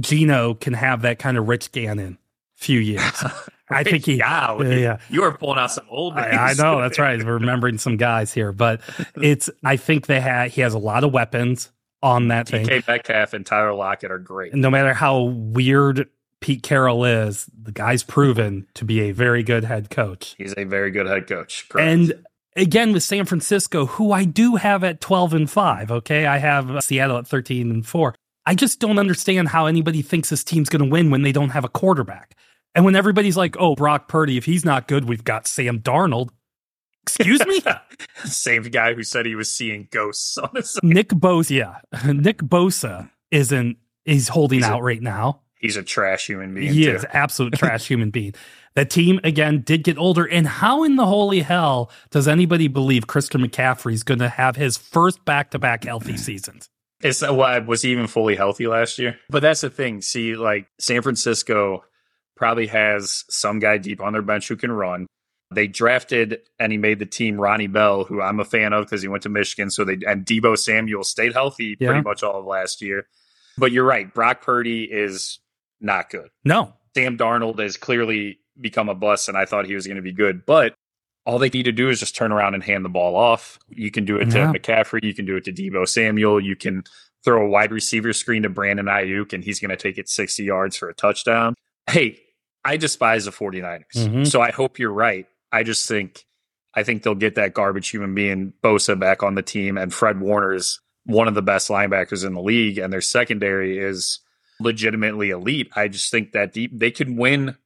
[SPEAKER 1] Geno can have that kind of Rich Gannon few years. I think he.
[SPEAKER 2] Yeah, yeah. You are pulling out some old.
[SPEAKER 1] I, I, know that's right. We're remembering some guys here, but it's. I think they had. He has a lot of weapons on that thing.
[SPEAKER 2] DK Metcalf and Tyler Lockett are great.
[SPEAKER 1] And no matter how weird Pete Carroll is, the guy's proven to be a very good head coach.
[SPEAKER 2] He's a very good head coach. Correct.
[SPEAKER 1] And again with San Francisco, who I do have at twelve and five. Okay, I have uh, Seattle at thirteen and four. I just don't understand how anybody thinks this team's going to win when they don't have a quarterback. And when everybody's like, oh, Brock Purdy, if he's not good, we've got Sam Darnold. Excuse me?
[SPEAKER 2] Same guy who said he was seeing ghosts on his
[SPEAKER 1] Nick Bosa, yeah. Nick Bosa isn't he's holding
[SPEAKER 2] He's a-
[SPEAKER 1] out right now.
[SPEAKER 2] He's a trash human being.
[SPEAKER 1] He
[SPEAKER 2] too.
[SPEAKER 1] is absolute trash human being. The team again did get older, and how in the holy hell does anybody believe Christian McCaffrey is going to have his first back-to-back healthy seasons?
[SPEAKER 2] It's well, was he even fully healthy last year? But that's the thing. See, like San Francisco probably has some guy deep on their bench who can run. They drafted and he made the team Ronnie Bell, who I'm a fan of because he went to Michigan. So they and Deebo Samuel stayed healthy
[SPEAKER 1] Yeah.
[SPEAKER 2] pretty much all of last year. But you're right, Brock Purdy is not good.
[SPEAKER 1] No,
[SPEAKER 2] Sam Darnold has clearly become a bust, and I thought he was going to be good. But all they need to do is just turn around and hand the ball off. You can do it to
[SPEAKER 1] Yeah.
[SPEAKER 2] McCaffrey. You can do it to Deebo Samuel. You can throw a wide receiver screen to Brandon Aiyuk, and he's going to take it 60 yards for a touchdown. Hey, I despise the 49ers.
[SPEAKER 1] Mhm.
[SPEAKER 2] So I hope you're right. I just think I think they'll get that garbage human being Bosa back on the team, and Fred Warner is one of the best linebackers in the league, and their secondary is legitimately elite. I just think that deep they could win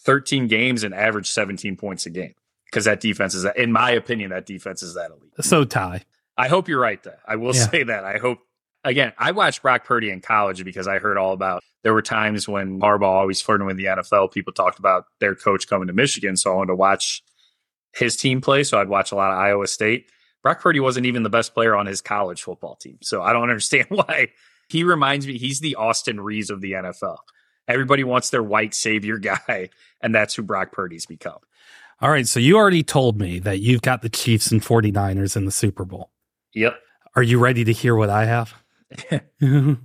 [SPEAKER 2] 13 games and average 17 points a game because that defense is, in my opinion, that defense is that elite.
[SPEAKER 1] so Ty.
[SPEAKER 2] I hope you're right. Though I will
[SPEAKER 1] Yeah.
[SPEAKER 2] say that I hope. Again, I watched Brock Purdy in college because I heard all about. There were times when Harbaugh always flirting with the NFL. People talked about their coach coming to Michigan, so I wanted to watch his team play. So I'd watch a lot of Iowa State. Brock Purdy wasn't even the best player on his college football team, so I don't understand why. He reminds me he's the Austin Reaves of the NFL. Everybody wants their white savior guy, and that's who Brock Purdy's become.
[SPEAKER 1] All right, so you already told me that you've got the Chiefs and 49ers in the Super Bowl.
[SPEAKER 2] Yep.
[SPEAKER 1] Are you ready to hear what I have?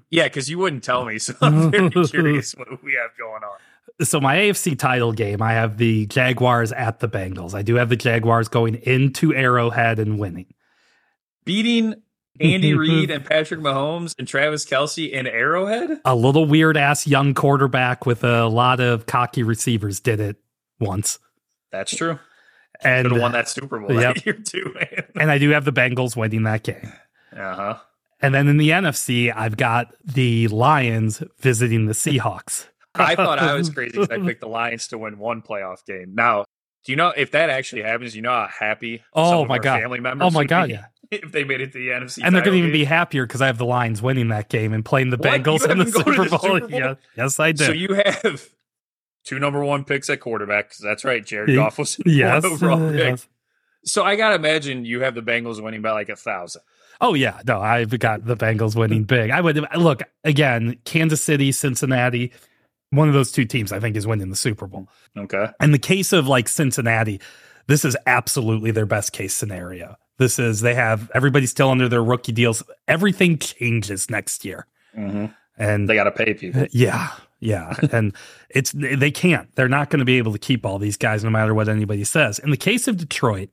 [SPEAKER 2] Yeah, because you wouldn't tell me, so I'm very curious what we have going on.
[SPEAKER 1] so my AFC title game, I have the Jaguars at the Bengals. I do have the Jaguars going into Arrowhead and winning.
[SPEAKER 2] beating Andy Reid and Patrick Mahomes and Travis Kelce in Arrowhead.
[SPEAKER 1] A little weird ass young quarterback with a lot of cocky receivers did it once.
[SPEAKER 2] That's true.
[SPEAKER 1] And
[SPEAKER 2] Could have won that Super Bowl
[SPEAKER 1] Yep.
[SPEAKER 2] that year too, man.
[SPEAKER 1] and I do have the Bengals winning that game.
[SPEAKER 2] Uh huh.
[SPEAKER 1] And then in the NFC, I've got the Lions visiting the Seahawks.
[SPEAKER 2] I thought I was crazy because I picked the Lions to win one playoff game. Now, do you know if that actually happens? You know how happy
[SPEAKER 1] Oh,
[SPEAKER 2] some of
[SPEAKER 1] my God.
[SPEAKER 2] family members
[SPEAKER 1] Oh my god, yeah.
[SPEAKER 2] if they made it to the NFC,
[SPEAKER 1] And they're going to even be happier because I have the Lions winning that game and playing the
[SPEAKER 2] What?
[SPEAKER 1] Bengals in the Super
[SPEAKER 2] the
[SPEAKER 1] Bowl.
[SPEAKER 2] Super Bowl?
[SPEAKER 1] Yeah. Yes, I did.
[SPEAKER 2] So you have two number one picks at quarterback. 'cause that's right. Jared Goff was the
[SPEAKER 1] yes,
[SPEAKER 2] one overall pick.
[SPEAKER 1] yes.
[SPEAKER 2] So I gotta imagine you have the Bengals winning by like a thousand.
[SPEAKER 1] Oh yeah, no, I've got the Bengals winning big. I would look again. Kansas City, Cincinnati, one of those two teams I think is winning the Super Bowl.
[SPEAKER 2] Okay.
[SPEAKER 1] In the case of like Cincinnati, this is absolutely their best case scenario. This is they have everybody still under their rookie deals. Everything changes next year,
[SPEAKER 2] hmm
[SPEAKER 1] and
[SPEAKER 2] They got to pay people.
[SPEAKER 1] yeah, yeah, and it's they can't. They're not going to be able to keep all these guys no matter what anybody says. In the case of Detroit,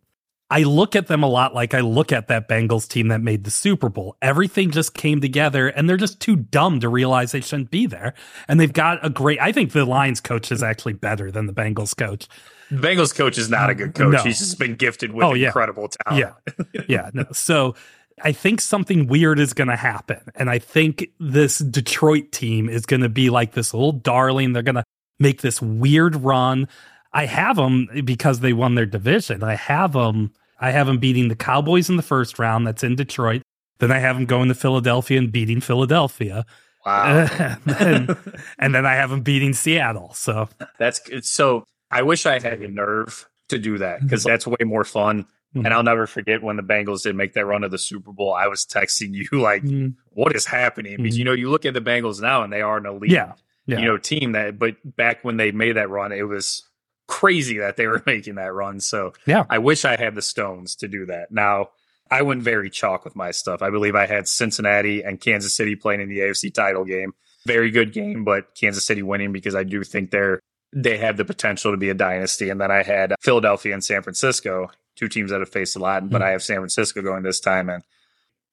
[SPEAKER 1] I look at them a lot like I look at that Bengals team that made the Super Bowl. Everything just came together and they're just too dumb to realize they shouldn't be there. And they've got a great I think the Lions coach is actually better than the Bengals coach.
[SPEAKER 2] The Bengals coach is not a good coach.
[SPEAKER 1] No.
[SPEAKER 2] He's just been gifted with
[SPEAKER 1] Oh, yeah.
[SPEAKER 2] incredible talent.
[SPEAKER 1] Yeah. Yeah, no. So I think something weird is going to happen. And I think this Detroit team is going to be like this little darling. They're going to make this weird run. I have them because they won their division. I have them. I have them beating the Cowboys in the first round. That's in Detroit. Then I have them going to Philadelphia and beating Philadelphia.
[SPEAKER 2] Wow.
[SPEAKER 1] and, then, and then I have them beating Seattle. So
[SPEAKER 2] That's it's so. I wish I had the nerve to do that because that's way more fun.
[SPEAKER 1] Mhm.
[SPEAKER 2] And I'll never forget when the Bengals did make that run of the Super Bowl. I was texting you like,
[SPEAKER 1] mm,
[SPEAKER 2] "What is happening?" Because
[SPEAKER 1] Mhm.
[SPEAKER 2] you know, you look at the Bengals now, and they are an elite,
[SPEAKER 1] yeah. Yeah.
[SPEAKER 2] you know, team. That, but back when they made that run, it was crazy that they were making that run. So
[SPEAKER 1] Yeah.
[SPEAKER 2] I wish I had the stones to do that. Now I went very chalk with my stuff. I believe I had Cincinnati and Kansas City playing in the AFC title game. Very good game, but Kansas City winning because I do think they're they have the potential to be a dynasty. And then I had Philadelphia and San Francisco, two teams that have faced a lot, but
[SPEAKER 1] Mhm.
[SPEAKER 2] I have San Francisco going this time and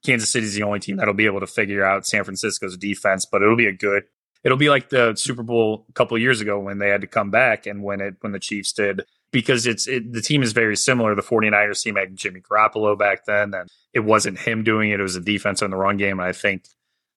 [SPEAKER 2] Kansas City's the only team that'll be able to figure out San Francisco's defense, but it'll be a good it'll be like the Super Bowl a couple of years ago when they had to come back and when it when the Chiefs did because it's it, the team is very similar. The 49ers team had Jimmy Garoppolo back then, and it wasn't him doing it; it was a defense on the run game. And I think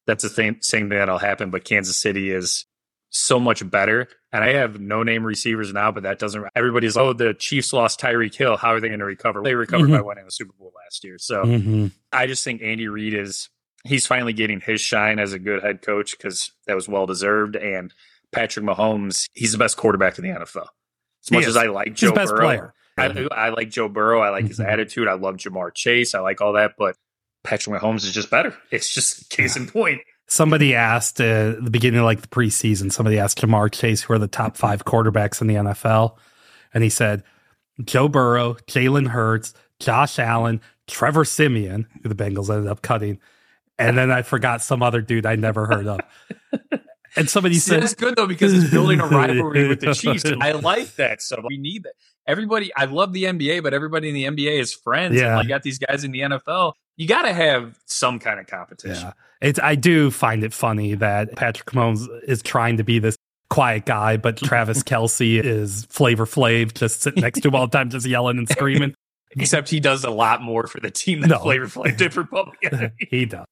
[SPEAKER 2] that's the same same thing that'll happen. But Kansas City is so much better, and I have no name receivers now, but that doesn't. Everybody's oh, the Chiefs lost Tyreek Hill. How are they going to recover? They recovered by winning the Super Bowl last year. So
[SPEAKER 1] Mhm.
[SPEAKER 2] I just think Andy Reid is he's finally getting his shine as a good head coach because that was well deserved. And Patrick Mahomes, he's the best quarterback in the NFL. As much as I like Joe
[SPEAKER 1] best
[SPEAKER 2] Burrow,
[SPEAKER 1] player.
[SPEAKER 2] I, I like Joe Burrow. I like his
[SPEAKER 1] Mhm.
[SPEAKER 2] attitude. I love Ja'Marr Chase. I like all that, but Patrick Mahomes is just better. It's just case in point.
[SPEAKER 1] Somebody asked uh, the beginning of like the preseason, somebody asked Ja'Marr Chase who are the top five quarterbacks in the NFL. And he said, Joe Burrow, Jalen Hurts, Josh Allen, Trevor Siemian, who the Bengals ended up cutting. And then I forgot some other dude I never heard of. And somebody
[SPEAKER 2] See,
[SPEAKER 1] said,
[SPEAKER 2] that's good though because it's building a rivalry with the Chiefs. I like that. So we need that. Everybody, I love the NBA, but everybody in the NBA is friends.
[SPEAKER 1] Yeah.
[SPEAKER 2] And I got these guys in the NFL. You got to have some kind of competition.
[SPEAKER 1] Yeah. It's I do find it funny that Patrick Mahomes is trying to be this quiet guy, but Travis Kelce is Flavor Flav, just sitting next to him all the time, just yelling and screaming.
[SPEAKER 2] Except he does a lot more for the team than
[SPEAKER 1] No.
[SPEAKER 2] Flavor Flav did for Public Enemy.
[SPEAKER 1] he does.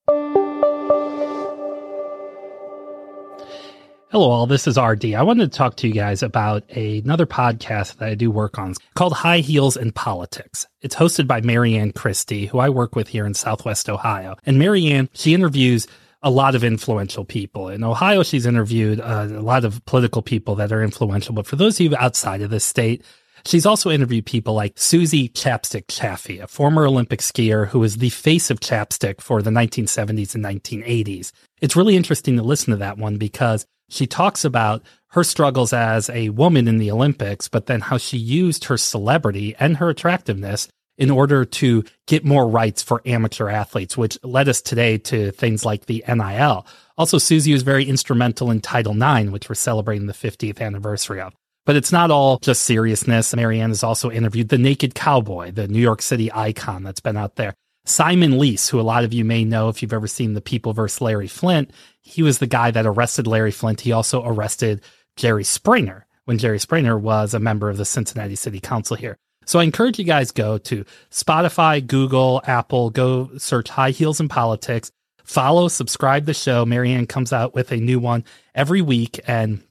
[SPEAKER 1] Hello, all. This is RD. I wanted to talk to you guys about a, another podcast that I do work on called High Heels in Politics. It's hosted by Marianne Christie, who I work with here in Southwest Ohio. And Marianne, she interviews a lot of influential people. In Ohio, she's interviewed uh, a lot of political people that are influential. But for those of you outside of the state, She's also interviewed people like Suzy Chapstick Chaffee, a former Olympic skier who was the face of chapstick for the 1970s and 1980s. It's really interesting to listen to that one because she talks about her struggles as a woman in the Olympics, but then how she used her celebrity and her attractiveness in order to get more rights for amateur athletes, which led us today to things like the NIL. Also, Suzy was very instrumental in Title IX, which we're celebrating the 50th anniversary of. But it's not all just seriousness. Marianne has also interviewed the Naked Cowboy, the New York City icon that's been out there. Simon Leis, who a lot of you may know if you've ever seen The People vs. Larry Flynt, he was the guy that arrested Larry Flynt. He also arrested Jerry Springer when Jerry Springer was a member of the Cincinnati City Council here. So I encourage you guys go to Spotify, Google, Apple, go search High Heels in Politics, follow, subscribe the show. Marianne comes out with a new one every week and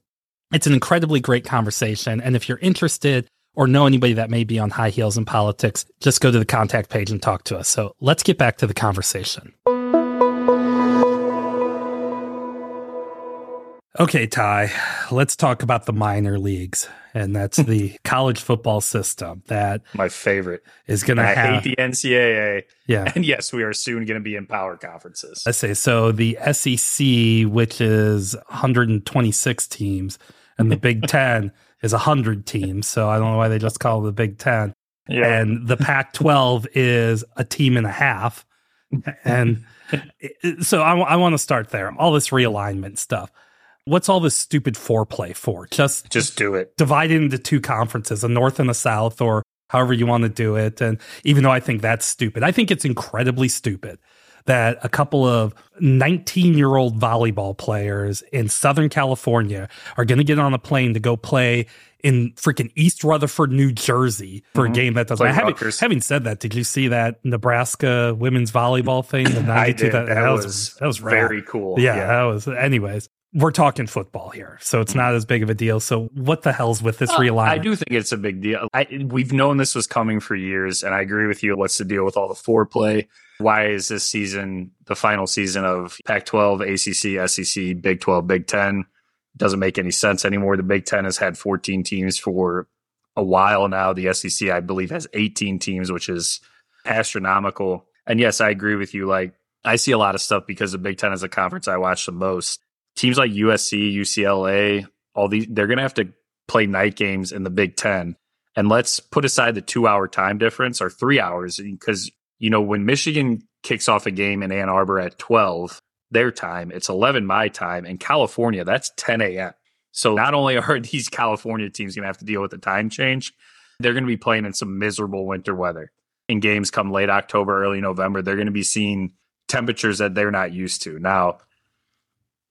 [SPEAKER 1] it's an incredibly great conversation. And if you're interested or know anybody that may be on high heels in politics, just go to the contact page and talk to us. So let's get back to the conversation. Okay, Ty, let's talk about the minor leagues. And that's the college football system that
[SPEAKER 2] My favorite.
[SPEAKER 1] is going to have.
[SPEAKER 2] hate the NCAA.
[SPEAKER 1] yeah.
[SPEAKER 2] And yes, we are soon going to be in power conferences.
[SPEAKER 1] Let's say so the SEC, which is 126 teams, and the Big Ten is 100 teams. So I don't know why they just call it the Big Ten. Yeah. And the Pac 12 is a team and a half. And eh, eh, so I, I want to start there. All this realignment stuff. What's all this stupid foreplay for? Just
[SPEAKER 2] Just do it.
[SPEAKER 1] divide it into two conferences, a north and a south, or however you want to do it. And even though I think that's stupid, I think it's incredibly stupid that a couple of 19 year old volleyball players in Southern California are going to get on a plane to go play in freaking East Rutherford, New Jersey for a
[SPEAKER 2] Mhm.
[SPEAKER 1] game that doesn't. Having, having said that, did you see that Nebraska women's volleyball thing? The
[SPEAKER 2] I did. That,
[SPEAKER 1] was,
[SPEAKER 2] was,
[SPEAKER 1] that was rad.
[SPEAKER 2] very cool.
[SPEAKER 1] Yeah, that was. Anyways, we're talking football here, so it's not as big of a deal. So, what the hell's with this
[SPEAKER 2] Uh,
[SPEAKER 1] realignment?
[SPEAKER 2] I do think it's a big deal. I, we've known this was coming for years, and I agree with you. What's the deal with all the foreplay? Why is this season the final season of Pac 12, ACC, SEC, Big 12, Big 10? Doesn't make any sense anymore. The Big 10 has had 14 teams for a while now. The SEC, I believe, has 18 teams, which is astronomical. And yes, I agree with you. Like, I see a lot of stuff because the Big 10 is a conference I watch the most. Teams like USC, UCLA, all these, they're going to have to play night games in the Big Ten. And let's put aside the two hour time difference or three hours because, you know, when Michigan kicks off a game in Ann Arbor at 12, their time, it's 11 my time. In California, that's 10 a.m. So not only are these California teams going to have to deal with the time change, they're going to be playing in some miserable winter weather. In games come late October, early November, they're going to be seeing temperatures that they're not used to. Now,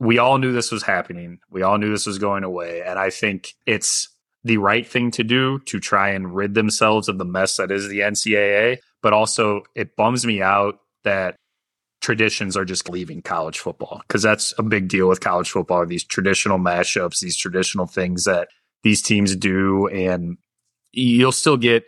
[SPEAKER 2] we all knew this was happening. We all knew this was going away. And I think it's the right thing to do to try and rid themselves of the mess that is the NCAA. But also, it bums me out that traditions are just leaving college football because that's a big deal with college football. These traditional mashups, these traditional things that these teams do. And you'll still get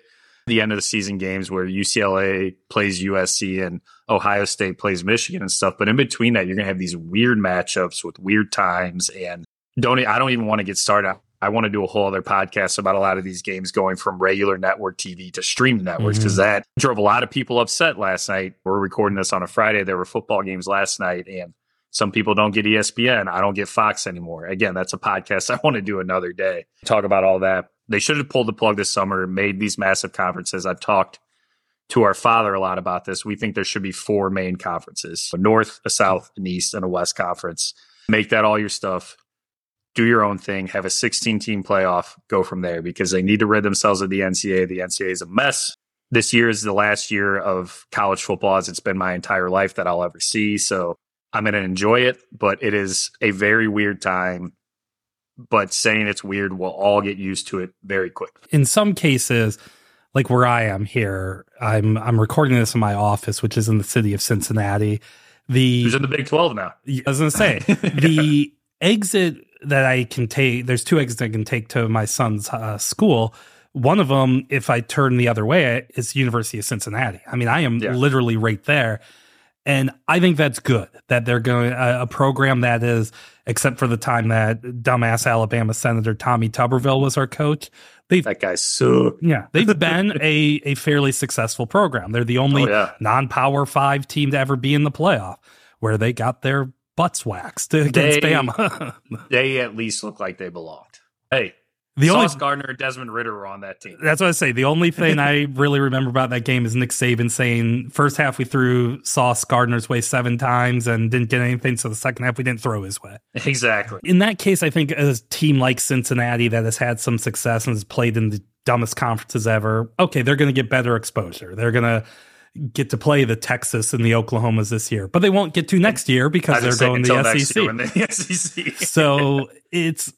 [SPEAKER 2] the end of the season games where UCLA plays USC and Ohio State plays Michigan and stuff. But in between that, you're going to have these weird matchups with weird times. And don't, I don't even want to get started. I want to do a whole other podcast about a lot of these games going from regular network TV to streaming networks because mm-hmm. that drove a lot of people upset last night. We're recording this on a Friday. There were football games last night and some people don't get ESPN. I don't get Fox anymore. Again, that's a podcast I want to do another day. Talk about all that. They should have pulled the plug this summer, made these massive conferences. I've talked to our father a lot about this. We think there should be four main conferences a North, a South, an East, and a West conference. Make that all your stuff. Do your own thing. Have a 16 team playoff. Go from there because they need to rid themselves of the NCAA. The NCAA is a mess. This year is the last year of college football as it's been my entire life that I'll ever see. So I'm going to enjoy it, but it is a very weird time. But saying it's weird, we'll all get used to it very quick.
[SPEAKER 1] In some cases, like where I am here, I'm I'm recording this in my office, which is in the city of Cincinnati.
[SPEAKER 2] The who's in the Big Twelve now.
[SPEAKER 1] I was going to say the exit that I can take. There's two exits I can take to my son's uh, school. One of them, if I turn the other way, is University of Cincinnati. I mean, I am yeah. literally right there. And I think that's good that they're going a, a program that is, except for the time that dumbass Alabama Senator Tommy Tuberville was our coach.
[SPEAKER 2] They've, that guy sucked.
[SPEAKER 1] Yeah, they've been a a fairly successful program. They're the only oh, yeah. non Power Five team to ever be in the playoff, where they got their butts waxed against they, Bama.
[SPEAKER 2] they at least look like they belonged. Hey, the Sauce only Gardner and Desmond Ridder were on that team.
[SPEAKER 1] That's what I say. The only thing I really remember about that game is Nick Saban saying, first half we threw Sauce Gardner's way seven times and didn't get anything. So the second half we didn't throw his way.
[SPEAKER 2] Exactly.
[SPEAKER 1] In that case, I think a team like Cincinnati that has had some success and has played in the dumbest conferences ever, okay, they're going to get better exposure. They're going to get to play the Texas and the Oklahomas this year, but they won't get to next year because they're going to the SEC.
[SPEAKER 2] the SEC.
[SPEAKER 1] so it's,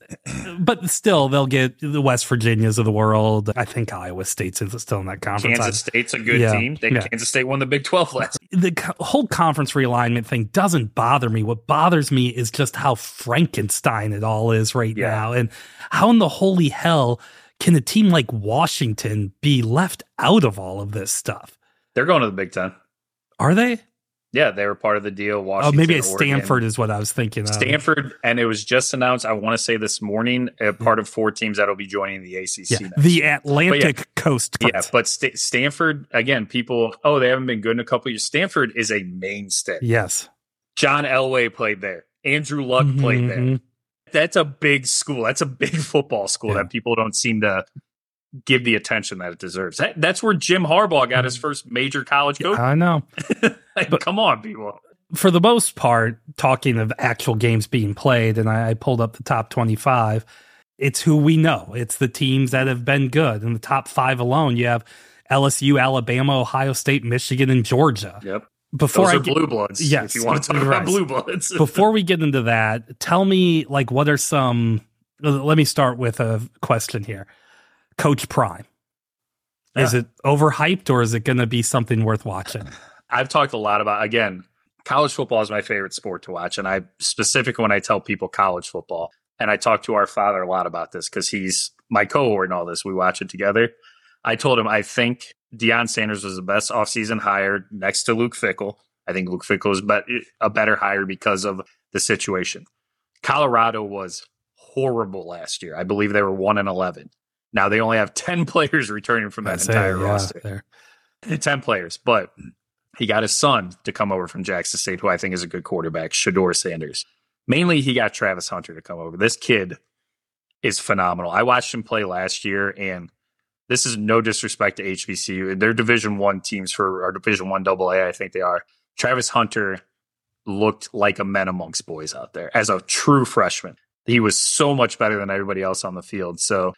[SPEAKER 1] but still they'll get the West Virginias of the world. I think Iowa State's is still in that conference.
[SPEAKER 2] Kansas State's a good yeah, team. They, yeah. Kansas State won the Big 12 last.
[SPEAKER 1] The whole conference realignment thing doesn't bother me. What bothers me is just how Frankenstein it all is right yeah. now, and how in the holy hell can a team like Washington be left out of all of this stuff?
[SPEAKER 2] They're going to the Big Ten.
[SPEAKER 1] Are they?
[SPEAKER 2] Yeah, they were part of the deal. Washington,
[SPEAKER 1] oh, maybe it's Stanford is what I was thinking. Of.
[SPEAKER 2] Stanford, and it was just announced. I want to say this morning, a part of four teams that will be joining the ACC.
[SPEAKER 1] Yeah, the Atlantic yeah, Coast.
[SPEAKER 2] Yeah, but St- Stanford again. People, oh, they haven't been good in a couple years. Stanford is a mainstay.
[SPEAKER 1] Yes,
[SPEAKER 2] John Elway played there. Andrew Luck mm-hmm. played there. Mm-hmm. That's a big school. That's a big football school yeah. that people don't seem to give the attention that it deserves. That, that's where Jim Harbaugh got his mm-hmm. first major college coach.
[SPEAKER 1] I know.
[SPEAKER 2] like, but come on, people.
[SPEAKER 1] For the most part, talking of actual games being played, and I, I pulled up the top 25, it's who we know. It's the teams that have been good. In the top five alone, you have LSU, Alabama, Ohio State, Michigan, and Georgia.
[SPEAKER 2] Yep. Before Those I get, blue bloods. Yes, if you want to talk right. about blue bloods.
[SPEAKER 1] Before we get into that, tell me like what are some. Let me start with a question here. Coach Prime. Is it overhyped or is it going to be something worth watching?
[SPEAKER 2] I've talked a lot about again, college football is my favorite sport to watch and I specifically when I tell people college football and I talk to our father a lot about this cuz he's my cohort and all this, we watch it together. I told him I think Deion Sanders was the best offseason hire next to Luke Fickell. I think Luke Fickell is a better hire because of the situation. Colorado was horrible last year. I believe they were 1 and 11. Now they only have 10 players returning from that entire yeah, roster. Eh, 10 players, but he got his son to come over from Jackson State, who I think is a good quarterback, Shedeur Sanders. Mainly, he got Travis Hunter to come over. This kid is phenomenal. I watched him play last year, and this is no disrespect to HBCU. They're Division One teams for our Division One AA. I, I think they are. Travis Hunter looked like a man amongst boys out there as a true freshman. He was so much better than everybody else on the field. So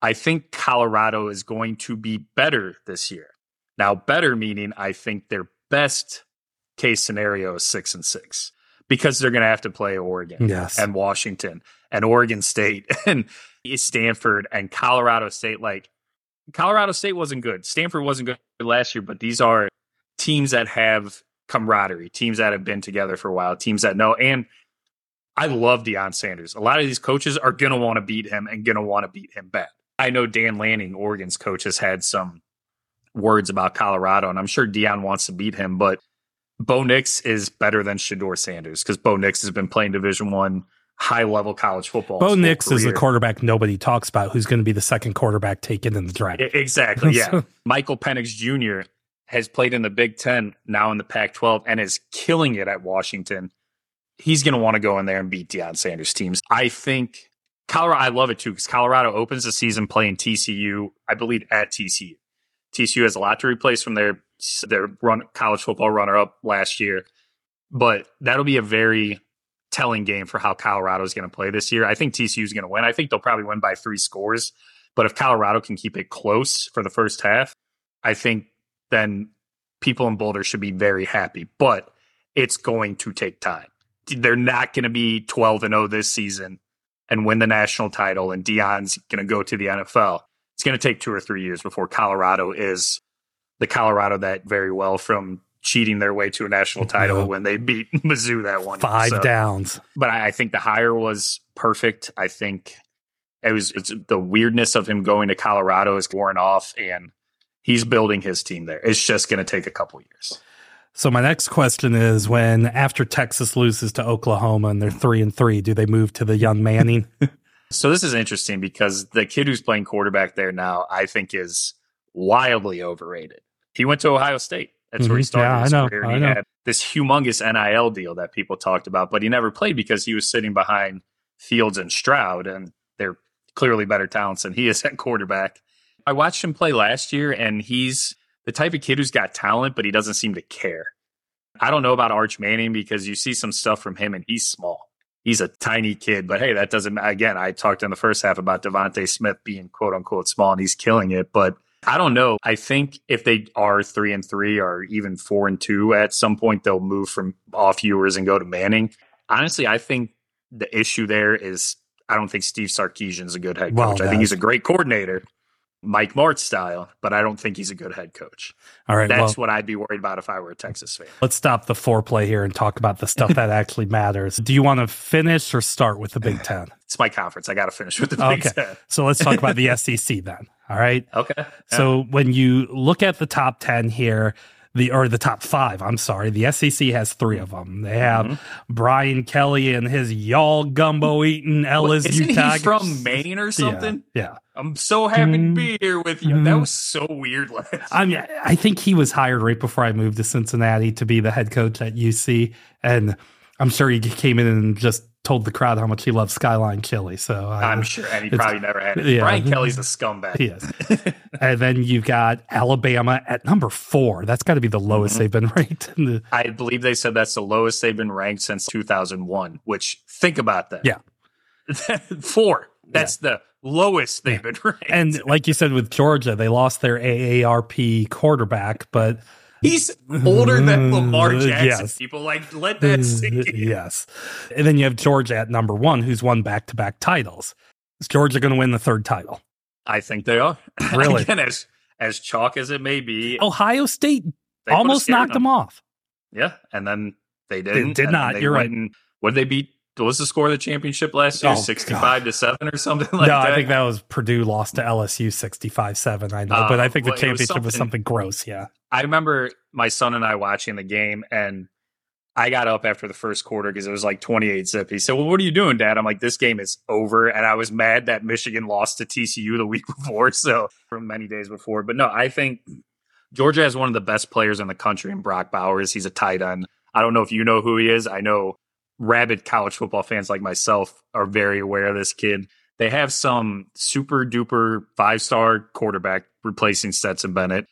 [SPEAKER 2] I think Colorado is going to be better this year. Now, better meaning I think their best case scenario is six and six because they're going to have to play Oregon
[SPEAKER 1] yes.
[SPEAKER 2] and Washington and Oregon State and Stanford and Colorado State. Like Colorado State wasn't good. Stanford wasn't good last year, but these are teams that have camaraderie, teams that have been together for a while, teams that know. And I love Deion Sanders. A lot of these coaches are going to want to beat him and going to want to beat him bad. I know Dan Lanning, Oregon's coach, has had some words about Colorado, and I'm sure Deion wants to beat him, but Bo Nix is better than Shedeur Sanders because Bo Nix has been playing Division One high level college football.
[SPEAKER 1] Bo Nix is the quarterback nobody talks about who's going to be the second quarterback taken in the draft.
[SPEAKER 2] Exactly. Yeah. Michael Penix Jr. has played in the Big Ten, now in the Pac 12, and is killing it at Washington. He's going to want to go in there and beat Deion Sanders' teams. I think Colorado, I love it too because Colorado opens the season playing TCU, I believe, at TCU. TCU has a lot to replace from their their run college football runner up last year, but that'll be a very telling game for how Colorado is going to play this year. I think TCU is going to win. I think they'll probably win by three scores. But if Colorado can keep it close for the first half, I think then people in Boulder should be very happy. But it's going to take time. They're not going to be 12 and 0 this season and win the national title, and Deion's going to go to the NFL. It's going to take two or three years before Colorado is the Colorado that very well from cheating their way to a national title when they beat Mizzou that one.
[SPEAKER 1] Five so, downs.
[SPEAKER 2] But I, I, think the hire was perfect. I think it was the weirdness of him going to Colorado is worn off, and he's building his team there. It's just going to take a couple years.
[SPEAKER 1] So my next question is: When after Texas loses to Oklahoma and they're three and three, do they move to the young Manning?
[SPEAKER 2] so this is interesting because the kid who's playing quarterback there now, I think, is wildly overrated. He went to Ohio State that's mm-hmm. where he mm-hmm. started
[SPEAKER 1] yeah,
[SPEAKER 2] his
[SPEAKER 1] I know,
[SPEAKER 2] career.
[SPEAKER 1] I
[SPEAKER 2] he
[SPEAKER 1] know.
[SPEAKER 2] had this humongous NIL deal that people talked about, but he never played because he was sitting behind Fields and Stroud, and they're clearly better talents than he is at quarterback. I watched him play last year, and he's the type of kid who's got talent, but he doesn't seem to care. I don't know about Arch Manning because you see some stuff from him, and he's small. He's a tiny kid, but hey, that doesn't. Again, I talked in the first half about DeVonta Smith being quote unquote small, and he's killing it, but I don't know. I think if they are three and three or even four and two at some point, they'll move from off Ewers and go to Manning. Honestly, I think the issue there is I don't think Steve Sarkisian's a good head coach. Well, I think he's a great coordinator, Mike Martz style, but I don't think he's a good head coach.
[SPEAKER 1] All right.
[SPEAKER 2] That's well, what I'd be worried about if I were a Texas fan.
[SPEAKER 1] Let's stop the foreplay here and talk about the stuff that actually matters. Do you want to finish or start with the Big Ten?
[SPEAKER 2] It's my conference. I got to finish with the Big okay. Ten.
[SPEAKER 1] So let's talk about the SEC then. All right.
[SPEAKER 2] Okay. Yeah.
[SPEAKER 1] So when you look at the top 10 here, the or the top five. I'm sorry. The SEC has three of them. They have mm-hmm. Brian Kelly and his y'all gumbo eating LSU.
[SPEAKER 2] Isn't he from Maine or something?
[SPEAKER 1] Yeah. yeah.
[SPEAKER 2] I'm so happy mm-hmm. to be here with you. That mm-hmm. was so weird.
[SPEAKER 1] Last I mean, I think he was hired right before I moved to Cincinnati to be the head coach at UC, and I'm sure he came in and just told the crowd how much he loves Skyline chili. So
[SPEAKER 2] uh, I'm sure, and he probably never had it. Yeah. Brian Kelly's a scumbag.
[SPEAKER 1] Yes. and then you've got Alabama at number four. That's got to be the lowest mm-hmm. they've been ranked. The-
[SPEAKER 2] I believe they said that's the lowest they've been ranked since 2001. Which think about that.
[SPEAKER 1] Yeah,
[SPEAKER 2] four. That's yeah. the lowest they've yeah. been ranked.
[SPEAKER 1] And like you said with Georgia, they lost their AARP quarterback, but
[SPEAKER 2] He's older than Lamar Jackson. Yes. People like let that sink in.
[SPEAKER 1] Yes. And then you have Georgia at number one, who's won back to back titles. Is Georgia going to win the third title?
[SPEAKER 2] I think they are.
[SPEAKER 1] Really?
[SPEAKER 2] Again, as as chalk as it may be,
[SPEAKER 1] Ohio State almost knocked them. them. off.
[SPEAKER 2] Yeah, and then they didn't.
[SPEAKER 1] They did not. You're right.
[SPEAKER 2] What did they beat? What was the score of the championship last year? Oh, 65 God. to 7 or something like no, that?
[SPEAKER 1] I think that was Purdue lost to LSU 65 7. I know, uh, but I think the championship was something, was something gross. Yeah.
[SPEAKER 2] I remember my son and I watching the game, and I got up after the first quarter because it was like 28 zip. He said, Well, what are you doing, Dad? I'm like, This game is over. And I was mad that Michigan lost to TCU the week before. So, from many days before. But no, I think Georgia has one of the best players in the country in Brock Bowers. He's a tight end. I don't know if you know who he is. I know rabid college football fans like myself are very aware of this kid. They have some super duper five star quarterback replacing Stetson Bennett.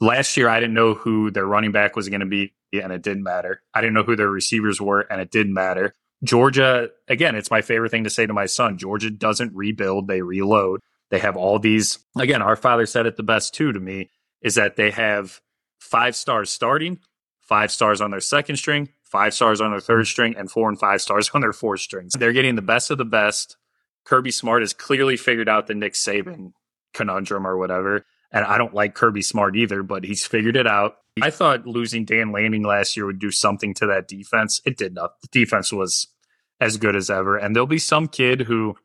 [SPEAKER 2] Last year, I didn't know who their running back was going to be, and it didn't matter. I didn't know who their receivers were, and it didn't matter. Georgia, again, it's my favorite thing to say to my son Georgia doesn't rebuild, they reload. They have all these, again, our father said it the best too to me, is that they have five stars starting, five stars on their second string, five stars on their third string, and four and five stars on their fourth strings. They're getting the best of the best. Kirby Smart has clearly figured out the Nick Saban conundrum or whatever. And I don't like Kirby Smart either, but he's figured it out. I thought losing Dan Lanning last year would do something to that defense. It did not. The defense was as good as ever. And there'll be some kid who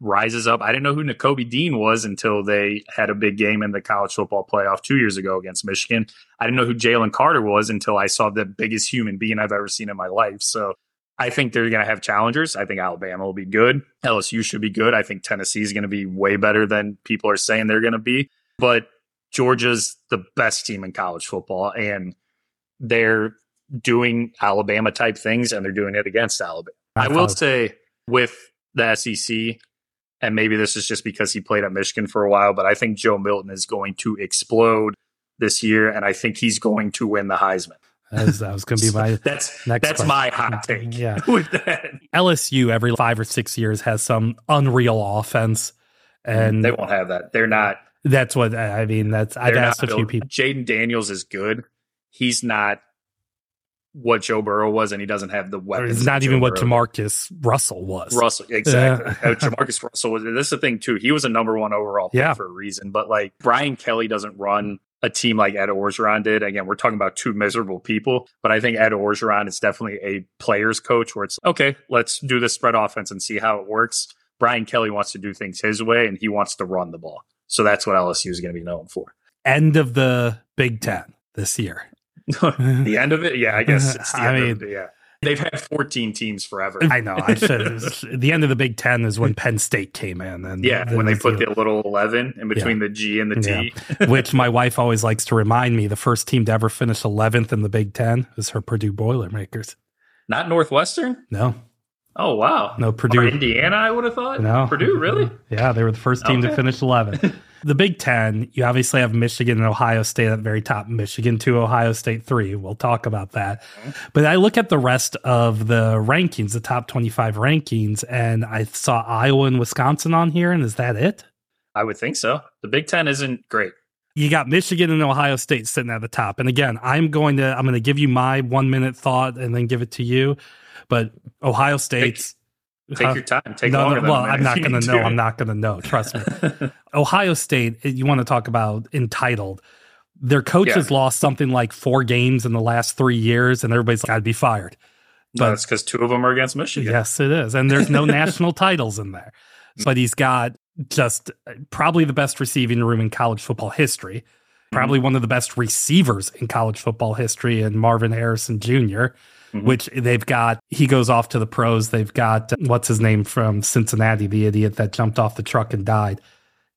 [SPEAKER 2] rises up. I didn't know who Nakobe Dean was until they had a big game in the college football playoff two years ago against Michigan. I didn't know who Jalen Carter was until I saw the biggest human being I've ever seen in my life. So I think they're going to have challengers. I think Alabama will be good. LSU should be good. I think Tennessee is going to be way better than people are saying they're going to be. But Georgia's the best team in college football, and they're doing Alabama type things, and they're doing it against Alabama. I will say with the SEC, and maybe this is just because he played at Michigan for a while, but I think Joe Milton is going to explode this year, and I think he's going to win the Heisman.
[SPEAKER 1] As that was going to be my
[SPEAKER 2] that's that's question. my hot take.
[SPEAKER 1] Yeah, with that LSU every five or six years has some unreal offense, mm, and
[SPEAKER 2] they won't have that. They're not.
[SPEAKER 1] That's what I mean. That's I've asked a few people.
[SPEAKER 2] Jayden Daniels is good. He's not what Joe Burrow was, and he doesn't have the weapons.
[SPEAKER 1] It's not even what Jamarcus Russell was.
[SPEAKER 2] Russell, exactly. Yeah. Jamarcus Russell was. This is the thing too. He was a number one overall pick yeah. for a reason. But like Brian Kelly doesn't run a team like Ed Orgeron did. Again, we're talking about two miserable people, but I think Ed Orgeron is definitely a player's coach where it's okay. Let's do this spread offense and see how it works. Brian Kelly wants to do things his way, and he wants to run the ball. So that's what LSU is going to be known for.
[SPEAKER 1] End of the Big Ten this year.
[SPEAKER 2] the end of it? Yeah, I guess it's the I end mean, of it. Yeah. They've had 14 teams forever.
[SPEAKER 1] I know. I should. the end of the Big Ten is when Penn State came in, and
[SPEAKER 2] yeah, when they put the little 11 in between yeah. the G and the T.
[SPEAKER 1] Yeah. Which my wife always likes to remind me: the first team to ever finish 11th in the Big Ten is her Purdue Boilermakers.
[SPEAKER 2] Not Northwestern.
[SPEAKER 1] No.
[SPEAKER 2] Oh wow!
[SPEAKER 1] No Purdue,
[SPEAKER 2] or Indiana. I would have thought.
[SPEAKER 1] No,
[SPEAKER 2] Purdue. Really?
[SPEAKER 1] Yeah, they were the first team okay. to finish 11th. The Big Ten, you obviously have Michigan and Ohio State at the very top. Michigan two, Ohio State three. We'll talk about that. But I look at the rest of the rankings, the top 25 rankings, and I saw Iowa and Wisconsin on here. And is that it?
[SPEAKER 2] I would think so. The Big Ten isn't great.
[SPEAKER 1] You got Michigan and Ohio State sitting at the top. And again, I'm going to I'm going to give you my one minute thought and then give it to you. But Ohio State's
[SPEAKER 2] Take your time. Take no, longer.
[SPEAKER 1] No, well, I'm not going to know. I'm not going to know. Trust me. Ohio State. You want to talk about entitled? Their coaches yeah. lost something like four games in the last three years, and everybody's got to be fired.
[SPEAKER 2] But no, it's because two of them are against Michigan.
[SPEAKER 1] Yes, it is, and there's no national titles in there. But he's got just uh, probably the best receiving room in college football history. Probably mm-hmm. one of the best receivers in college football history, and Marvin Harrison Jr mm-hmm. which they've got. He goes off to the pros. They've got what's his name from Cincinnati, the idiot that jumped off the truck and died.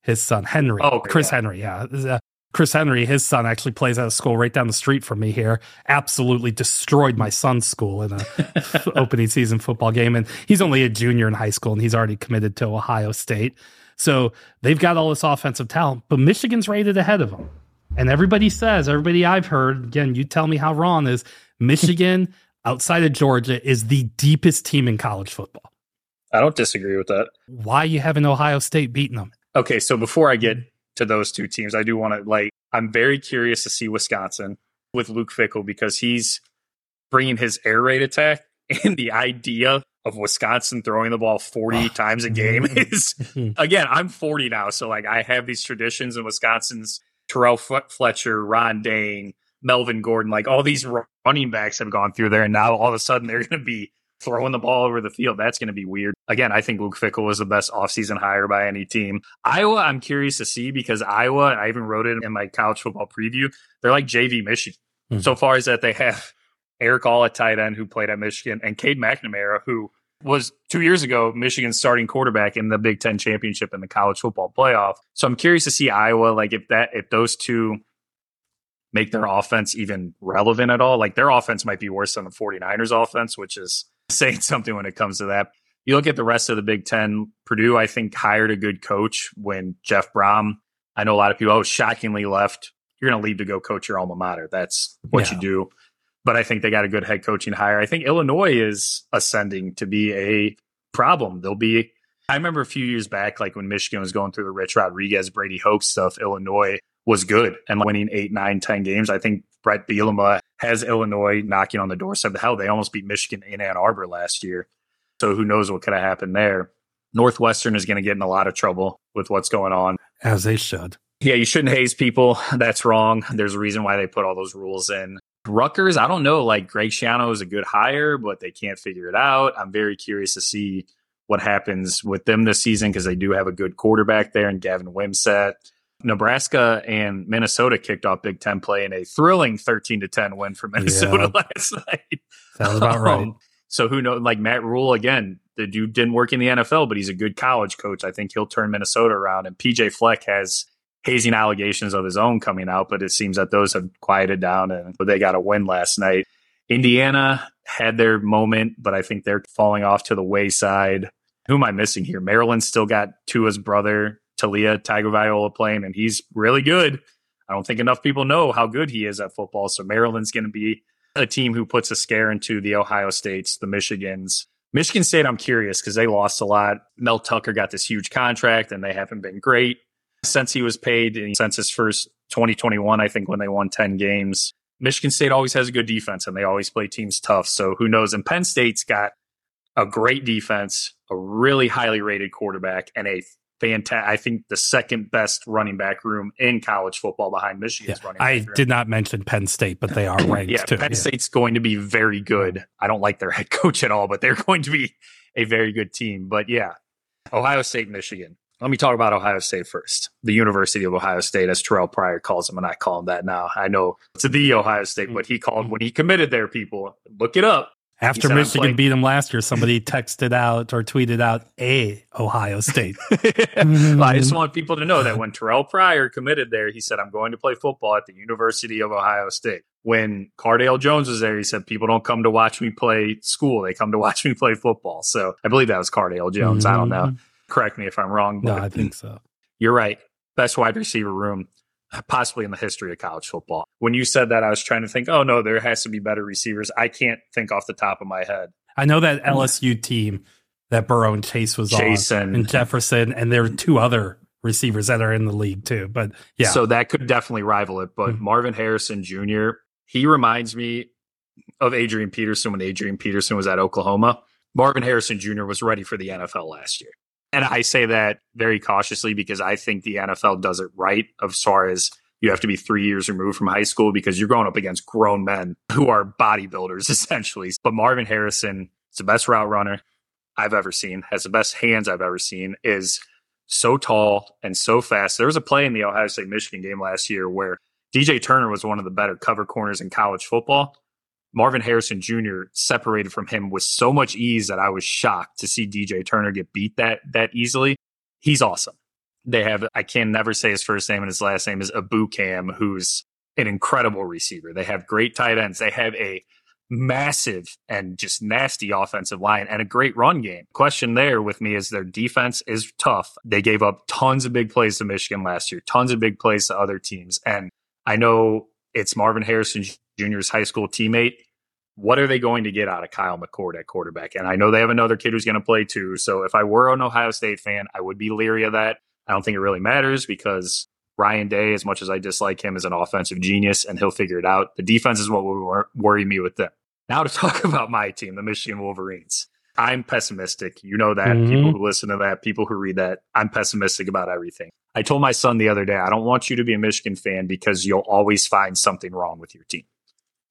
[SPEAKER 1] His son Henry.
[SPEAKER 2] Oh,
[SPEAKER 1] Chris
[SPEAKER 2] yeah.
[SPEAKER 1] Henry. Yeah. Uh, Chris Henry, his son actually plays at a school right down the street from me here. Absolutely destroyed my son's school in a opening season football game. And he's only a junior in high school and he's already committed to Ohio State. So they've got all this offensive talent, but Michigan's rated ahead of them. And everybody says, everybody I've heard, again, you tell me how wrong is Michigan outside of Georgia is the deepest team in college football.
[SPEAKER 2] I don't disagree with that.
[SPEAKER 1] Why you having Ohio State beating them?
[SPEAKER 2] Okay, so before I get mm-hmm. to those two teams, I do want to like I'm very curious to see Wisconsin with Luke Fickell because he's bringing his air raid attack and the idea of Wisconsin throwing the ball 40 times a game is mm-hmm. again, I'm 40 now, so like I have these traditions in Wisconsin's Terrell Fletcher, Ron Dayne, Melvin Gordon, like all these running backs have gone through there, and now all of a sudden they're going to be throwing the ball over the field. That's going to be weird. Again, I think Luke Fickell was the best offseason hire by any team. Iowa, I'm curious to see because Iowa, I even wrote it in my college football preview. They're like JV Michigan mm-hmm. so far as that they have Erick All at tight end who played at Michigan and Cade McNamara who was two years ago Michigan's starting quarterback in the Big Ten championship in the college football playoff. So I'm curious to see Iowa like if that if those two make their offense even relevant at all. Like their offense might be worse than the 49ers offense, which is saying something when it comes to that. You look at the rest of the Big Ten, Purdue, I think, hired a good coach when Jeff Brohm, I know a lot of people, oh, shockingly left. You're going to leave to go coach your alma mater. That's what yeah. you do. But I think they got a good head coaching hire. I think Illinois is ascending to be a problem. They'll be I remember a few years back, like when Michigan was going through the Rich Rodriguez, Brady Hoke stuff, Illinois was good and winning eight, nine, ten games. I think Bret Bielema has Illinois knocking on the door. doorstep. The hell, they almost beat Michigan in Ann Arbor last year. So who knows what could have happened there. Northwestern is going to get in a lot of trouble with what's going on.
[SPEAKER 1] As they should.
[SPEAKER 2] Yeah, you shouldn't haze people. That's wrong. There's a reason why they put all those rules in. Rutgers, I don't know. Like Greg Schiano is a good hire, but they can't figure it out. I'm very curious to see what happens with them this season because they do have a good quarterback there and Gavin Wimsatt. Nebraska and Minnesota kicked off Big Ten play in a thrilling 13 to 10 win for Minnesota yeah. last night.
[SPEAKER 1] Sounds about right. Um,
[SPEAKER 2] so who knows? Like Matt Rhule again, the dude didn't work in the NFL, but he's a good college coach. I think he'll turn Minnesota around. And PJ Fleck has hazing allegations of his own coming out, but it seems that those have quieted down and they got a win last night. Indiana had their moment, but I think they're falling off to the wayside. Who am I missing here? Maryland still got Tua's brother, Taulia Tagovailoa, playing, and he's really good. I don't think enough people know how good he is at football. So Maryland's going to be a team who puts a scare into the Ohio States, the Michigans. Michigan State, I'm curious because they lost a lot. Mel Tucker got this huge contract and they haven't been great since he was paid and since his first 2021, I think, when they won 10 games. Michigan State always has a good defense and they always play teams tough. So who knows? And Penn State's got a great defense, a really highly rated quarterback, and a fantastic, I think the second best running back room in college football behind Michigan's
[SPEAKER 1] yeah,
[SPEAKER 2] running
[SPEAKER 1] I
[SPEAKER 2] room.
[SPEAKER 1] did not mention Penn State, but they are ranked
[SPEAKER 2] yeah,
[SPEAKER 1] too.
[SPEAKER 2] Penn yeah. State's going to be very good. I don't like their head coach at all, but they're going to be a very good team. But yeah, Ohio State, Michigan. Let me talk about Ohio State first. The University of Ohio State, as Terrelle Pryor calls them, and I call him that now. I know it's the Ohio State, mm-hmm. but he called mm-hmm. when he committed there, people. Look it up.
[SPEAKER 1] After said, Michigan beat them last year, somebody texted out or tweeted out a Ohio State.
[SPEAKER 2] well, I just want people to know that when Terrelle Pryor committed there, he said, I'm going to play football at the University of Ohio State. When Cardale Jones was there, he said, People don't come to watch me play school, they come to watch me play football. So I believe that was Cardale Jones. Mm-hmm. I don't know. Mm-hmm. Correct me if I'm wrong.
[SPEAKER 1] no, I think so.
[SPEAKER 2] You're right. Best wide receiver room possibly in the history of college football. When you said that, I was trying to think, oh no, there has to be better receivers. I can't think off the top of my head.
[SPEAKER 1] I know that LSU team that Burrow and Chase was Jason. on, and Jefferson, and there are two other receivers that are in the league too. But yeah,
[SPEAKER 2] so that could definitely rival it. But mm-hmm. Marvin Harrison Jr. He reminds me of Adrian Peterson when Adrian Peterson was at Oklahoma. Marvin Harrison Jr. was ready for the NFL last year. And I say that very cautiously because I think the NFL does it right as far as you have to be three years removed from high school because you're going up against grown men who are bodybuilders essentially. But Marvin Harrison is the best route runner I've ever seen, has the best hands I've ever seen, is so tall and so fast. There was a play in the Ohio State Michigan game last year where DJ Turner was one of the better cover corners in college football. Marvin Harrison Jr. separated from him with so much ease that I was shocked to see DJ Turner get beat that that easily. He's awesome. They have I can never say his first name and his last name is Ebukam, who's an incredible receiver. They have great tight ends. They have a massive and just nasty offensive line and a great run game. Question there with me is their defense is tough. They gave up tons of big plays to Michigan last year, tons of big plays to other teams. And I know it's Marvin Harrison Jr.'s high school teammate. What are they going to get out of Kyle McCord at quarterback? And I know they have another kid who's going to play too. So if I were an Ohio State fan, I would be leery of that. I don't think it really matters because Ryan Day, as much as I dislike him, is an offensive genius and he'll figure it out. The defense is what will worry me with them. Now to talk about my team, the Michigan Wolverines. I'm pessimistic. You know that. Mm-hmm. People who listen to that, people who read that, I'm pessimistic about everything. I told my son the other day, I don't want you to be a Michigan fan because you'll always find something wrong with your team.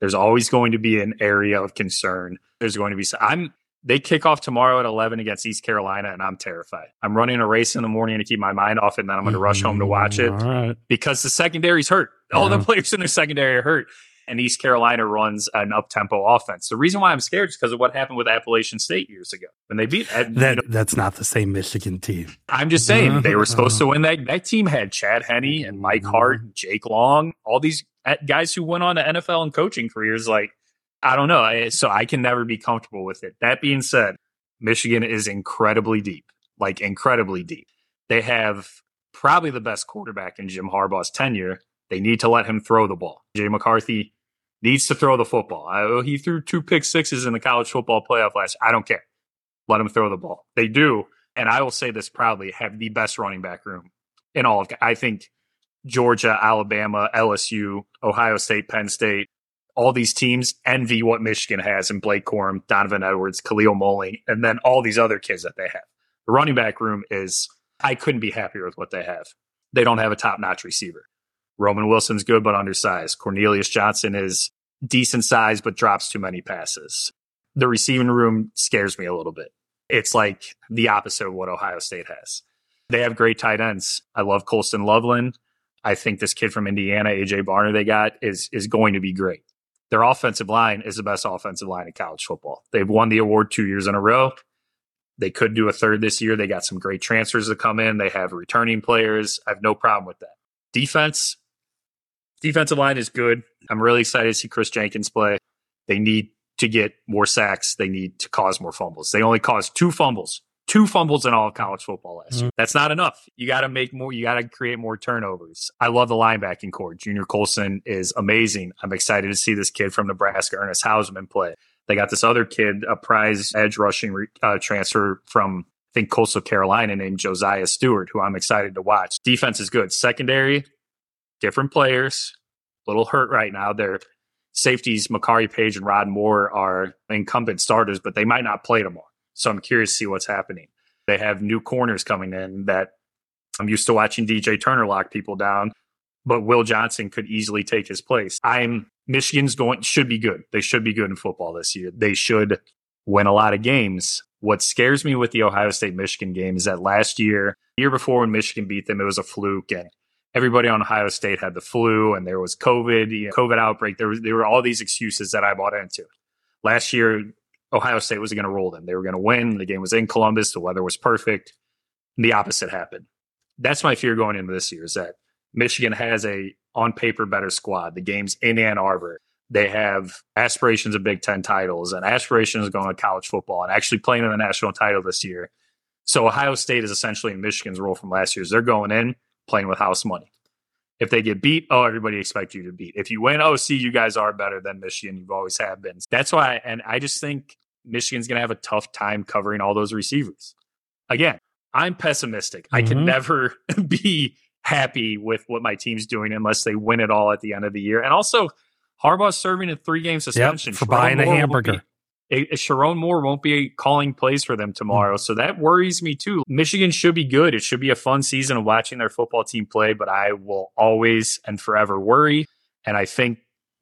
[SPEAKER 2] There's always going to be an area of concern. There's going to be, I'm, they kick off tomorrow at 11 against East Carolina, and I'm terrified. I'm running a race in the morning to keep my mind off it, and then I'm going to rush home to mm, watch it
[SPEAKER 1] right.
[SPEAKER 2] because the secondary's hurt. All the players in the secondary are hurt and East Carolina runs an up tempo offense. The reason why I'm scared is because of what happened with Appalachian State years ago when they beat uh,
[SPEAKER 1] that. You know, that's not the same Michigan team.
[SPEAKER 2] I'm just saying they were supposed to uh-huh. win that. That team had Chad Henne and Mike mm-hmm. Hart, and Jake Long, all these uh, guys who went on to NFL and coaching careers. Like I don't know, so I can never be comfortable with it. That being said, Michigan is incredibly deep, like incredibly deep. They have probably the best quarterback in Jim Harbaugh's tenure. They need to let him throw the ball. Jay McCarthy needs to throw the football. I, he threw two pick sixes in the college football playoff last. I don't care. Let him throw the ball. They do, and I will say this proudly: have the best running back room in all of. I think Georgia, Alabama, LSU, Ohio State, Penn State, all these teams envy what Michigan has in Blake Corum, Donovan Edwards, Kalel Mullings, and then all these other kids that they have. The running back room is. I couldn't be happier with what they have. They don't have a top notch receiver. Roman Wilson's good but undersized. Cornelius Johnson is decent size but drops too many passes. The receiving room scares me a little bit. It's like the opposite of what Ohio State has. They have great tight ends. I love Colston Loveland. I think this kid from Indiana, AJ Barner, they got is is going to be great. Their offensive line is the best offensive line in college football. They've won the award two years in a row. They could do a third this year. They got some great transfers to come in. They have returning players. I have no problem with that. Defense, defensive line is good. I'm really excited to see Kris Jenkins play. They need to get more sacks. They need to cause more fumbles. They only caused two fumbles, two fumbles in all of college football last mm-hmm. year. That's not enough. You got to make more. You got to create more turnovers. I love the linebacking core. Junior Colson is amazing. I'm excited to see this kid from Nebraska, Ernest Hausmann, play. They got this other kid, a prize edge rushing re- uh, transfer from I think Coastal Carolina named Josaiah Stewart, who I'm excited to watch. Defense is good. Secondary, different players. A little hurt right now. Their safeties, Makari Paige and Rod Moore, are incumbent starters, but they might not play tomorrow. So I'm curious to see what's happening. They have new corners coming in that I'm used to watching DJ Turner lock people down, but Will Johnson could easily take his place. I'm Michigan's going should be good. They should be good in football this year. They should win a lot of games. What scares me with the Ohio State Michigan game is that last year, year before when Michigan beat them, it was a fluke and everybody on Ohio State had the flu and there was COVID, you know, COVID outbreak. There was there were all these excuses that I bought into. Last year, Ohio State was going to roll them. They were going to win. The game was in Columbus. The weather was perfect. The opposite happened. That's my fear going into this year is that Michigan has a on paper better squad. The game's in Ann Arbor. They have aspirations of Big Ten titles and aspirations of going to college football and actually playing in the national title this year. So Ohio State is essentially in Michigan's role from last year. They're going in playing with house money. If they get beat, oh, everybody expects you to beat. If you win, oh, see, you guys are better than Michigan. You've always have been. That's why, and I just think Michigan's going to have a tough time covering all those receivers. Again, I'm pessimistic. Mm-hmm. I can mm-hmm. never be happy with what my team's doing unless they win it all at the end of the year. And also, Harbaugh's serving a three game suspension
[SPEAKER 1] yep, for buying Moore a hamburger.
[SPEAKER 2] Be, a Moore won't be calling plays for them tomorrow. Mm. So that worries me too. Michigan should be good. It should be a fun season of watching their football team play, but I will always and forever worry. And I think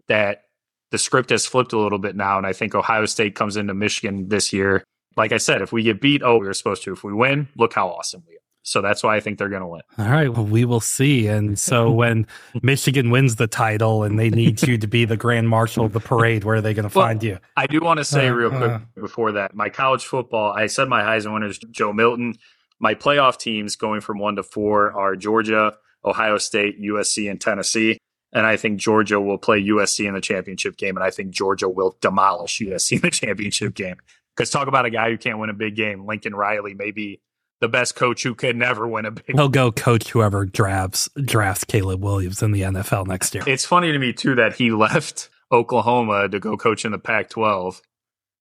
[SPEAKER 2] that the script has flipped a little bit now. And I think Ohio State comes into Michigan this year. Like I said, if we get beat, oh, we were supposed to. If we win, look how awesome we are. So that's why I think they're going to win.
[SPEAKER 1] All right. Well, we will see. And so when Michigan wins the title and they need you to be the grand marshal of the parade, where are they going to well, find you?
[SPEAKER 2] I do want to say uh, real quick uh, before that my college football, I said my Heisman winner is Joe Milton. My playoff teams going from one to four are Georgia, Ohio State, USC, and Tennessee. And I think Georgia will play USC in the championship game. And I think Georgia will demolish USC in the championship game. Because talk about a guy who can't win a big game. Lincoln Riley, maybe the best coach who could never win a big.
[SPEAKER 1] He'll go coach whoever drafts drafts Caleb Williams in the NFL next year.
[SPEAKER 2] It's funny to me too that he left Oklahoma to go coach in the Pac-12,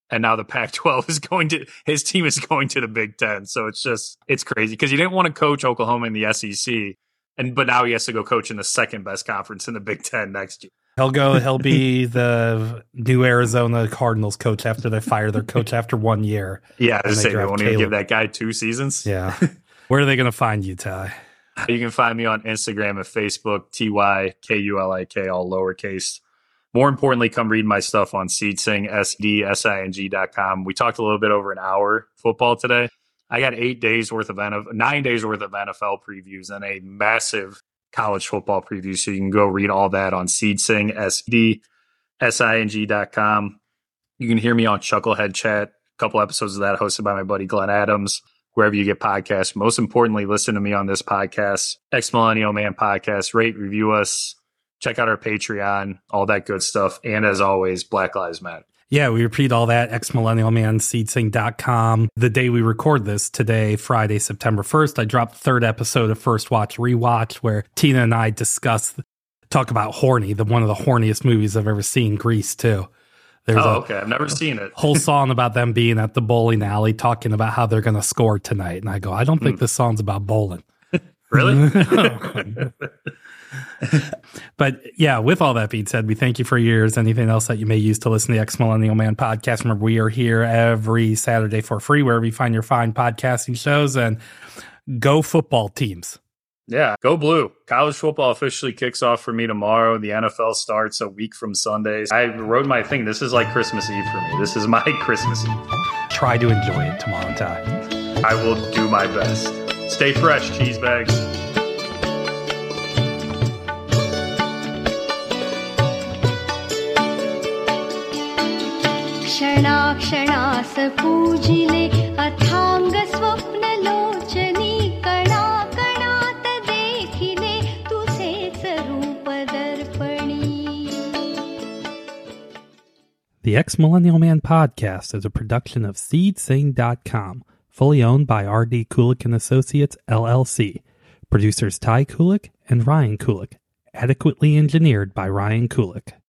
[SPEAKER 2] and now the Pac-12 is going to his team is going to the Big Ten. So it's just it's crazy because he didn't want to coach Oklahoma in the SEC, and but now he has to go coach in the second best conference in the Big Ten next year.
[SPEAKER 1] He'll go. He'll be the new Arizona Cardinals coach after they fire their coach after one year.
[SPEAKER 2] Yeah, I say they won't even give that guy two seasons.
[SPEAKER 1] Yeah. Where are they going to find you, Ty?
[SPEAKER 2] You can find me on Instagram and Facebook, T Y K U L I K, all lowercase. More importantly, come read my stuff on SeedSing, S-D-S-I-N-G.com. We talked a little bit over an hour football today. I got eight days worth of NFL, nine days worth of NFL previews and a massive college football preview. So you can go read all that on SeedSing, S-D-S-I-N-G.com. You can hear me on Chucklehead Chat, a couple episodes of that hosted by my buddy Glenn Adams, wherever you get podcasts. Most importantly, listen to me on this podcast, Ex Millennial Man Podcast. Rate, review us, check out our Patreon, all that good stuff. And as always, Black Lives Matter.
[SPEAKER 1] Yeah, we repeat all that, ex millennial man, The day we record this today, Friday, September 1st, I dropped the third episode of First Watch Rewatch where Tina and I discuss, talk about Horny, the one of the horniest movies I've ever seen, Grease, too.
[SPEAKER 2] There's oh, a, okay. I've never seen it.
[SPEAKER 1] whole song about them being at the bowling alley talking about how they're going to score tonight. And I go, I don't think mm. this song's about bowling.
[SPEAKER 2] really?
[SPEAKER 1] but yeah, with all that being said, we thank you for yours. Anything else that you may use to listen to the Ex Millennial Man podcast? Remember, we are here every Saturday for free wherever you find your fine podcasting shows and go football teams.
[SPEAKER 2] Yeah, go blue. College football officially kicks off for me tomorrow. The NFL starts a week from Sundays. I wrote my thing. This is like Christmas Eve for me. This is my Christmas Eve.
[SPEAKER 1] try to enjoy it tomorrow, Ty.
[SPEAKER 2] I will do my best. Stay fresh, cheese bags.
[SPEAKER 3] क्षणाक्षणास पूजिले अथांग स्वप्न लोचनी कणा कणात देखिले तुझेच रूप दर्पणी
[SPEAKER 1] The Ex Millennial Man podcast is a production of SeedSing.com, fully owned by R.D. Kulik and Associates, LLC. Producers Ty Kulik and Ryan Kulik. Adequately engineered by Ryan Kulik.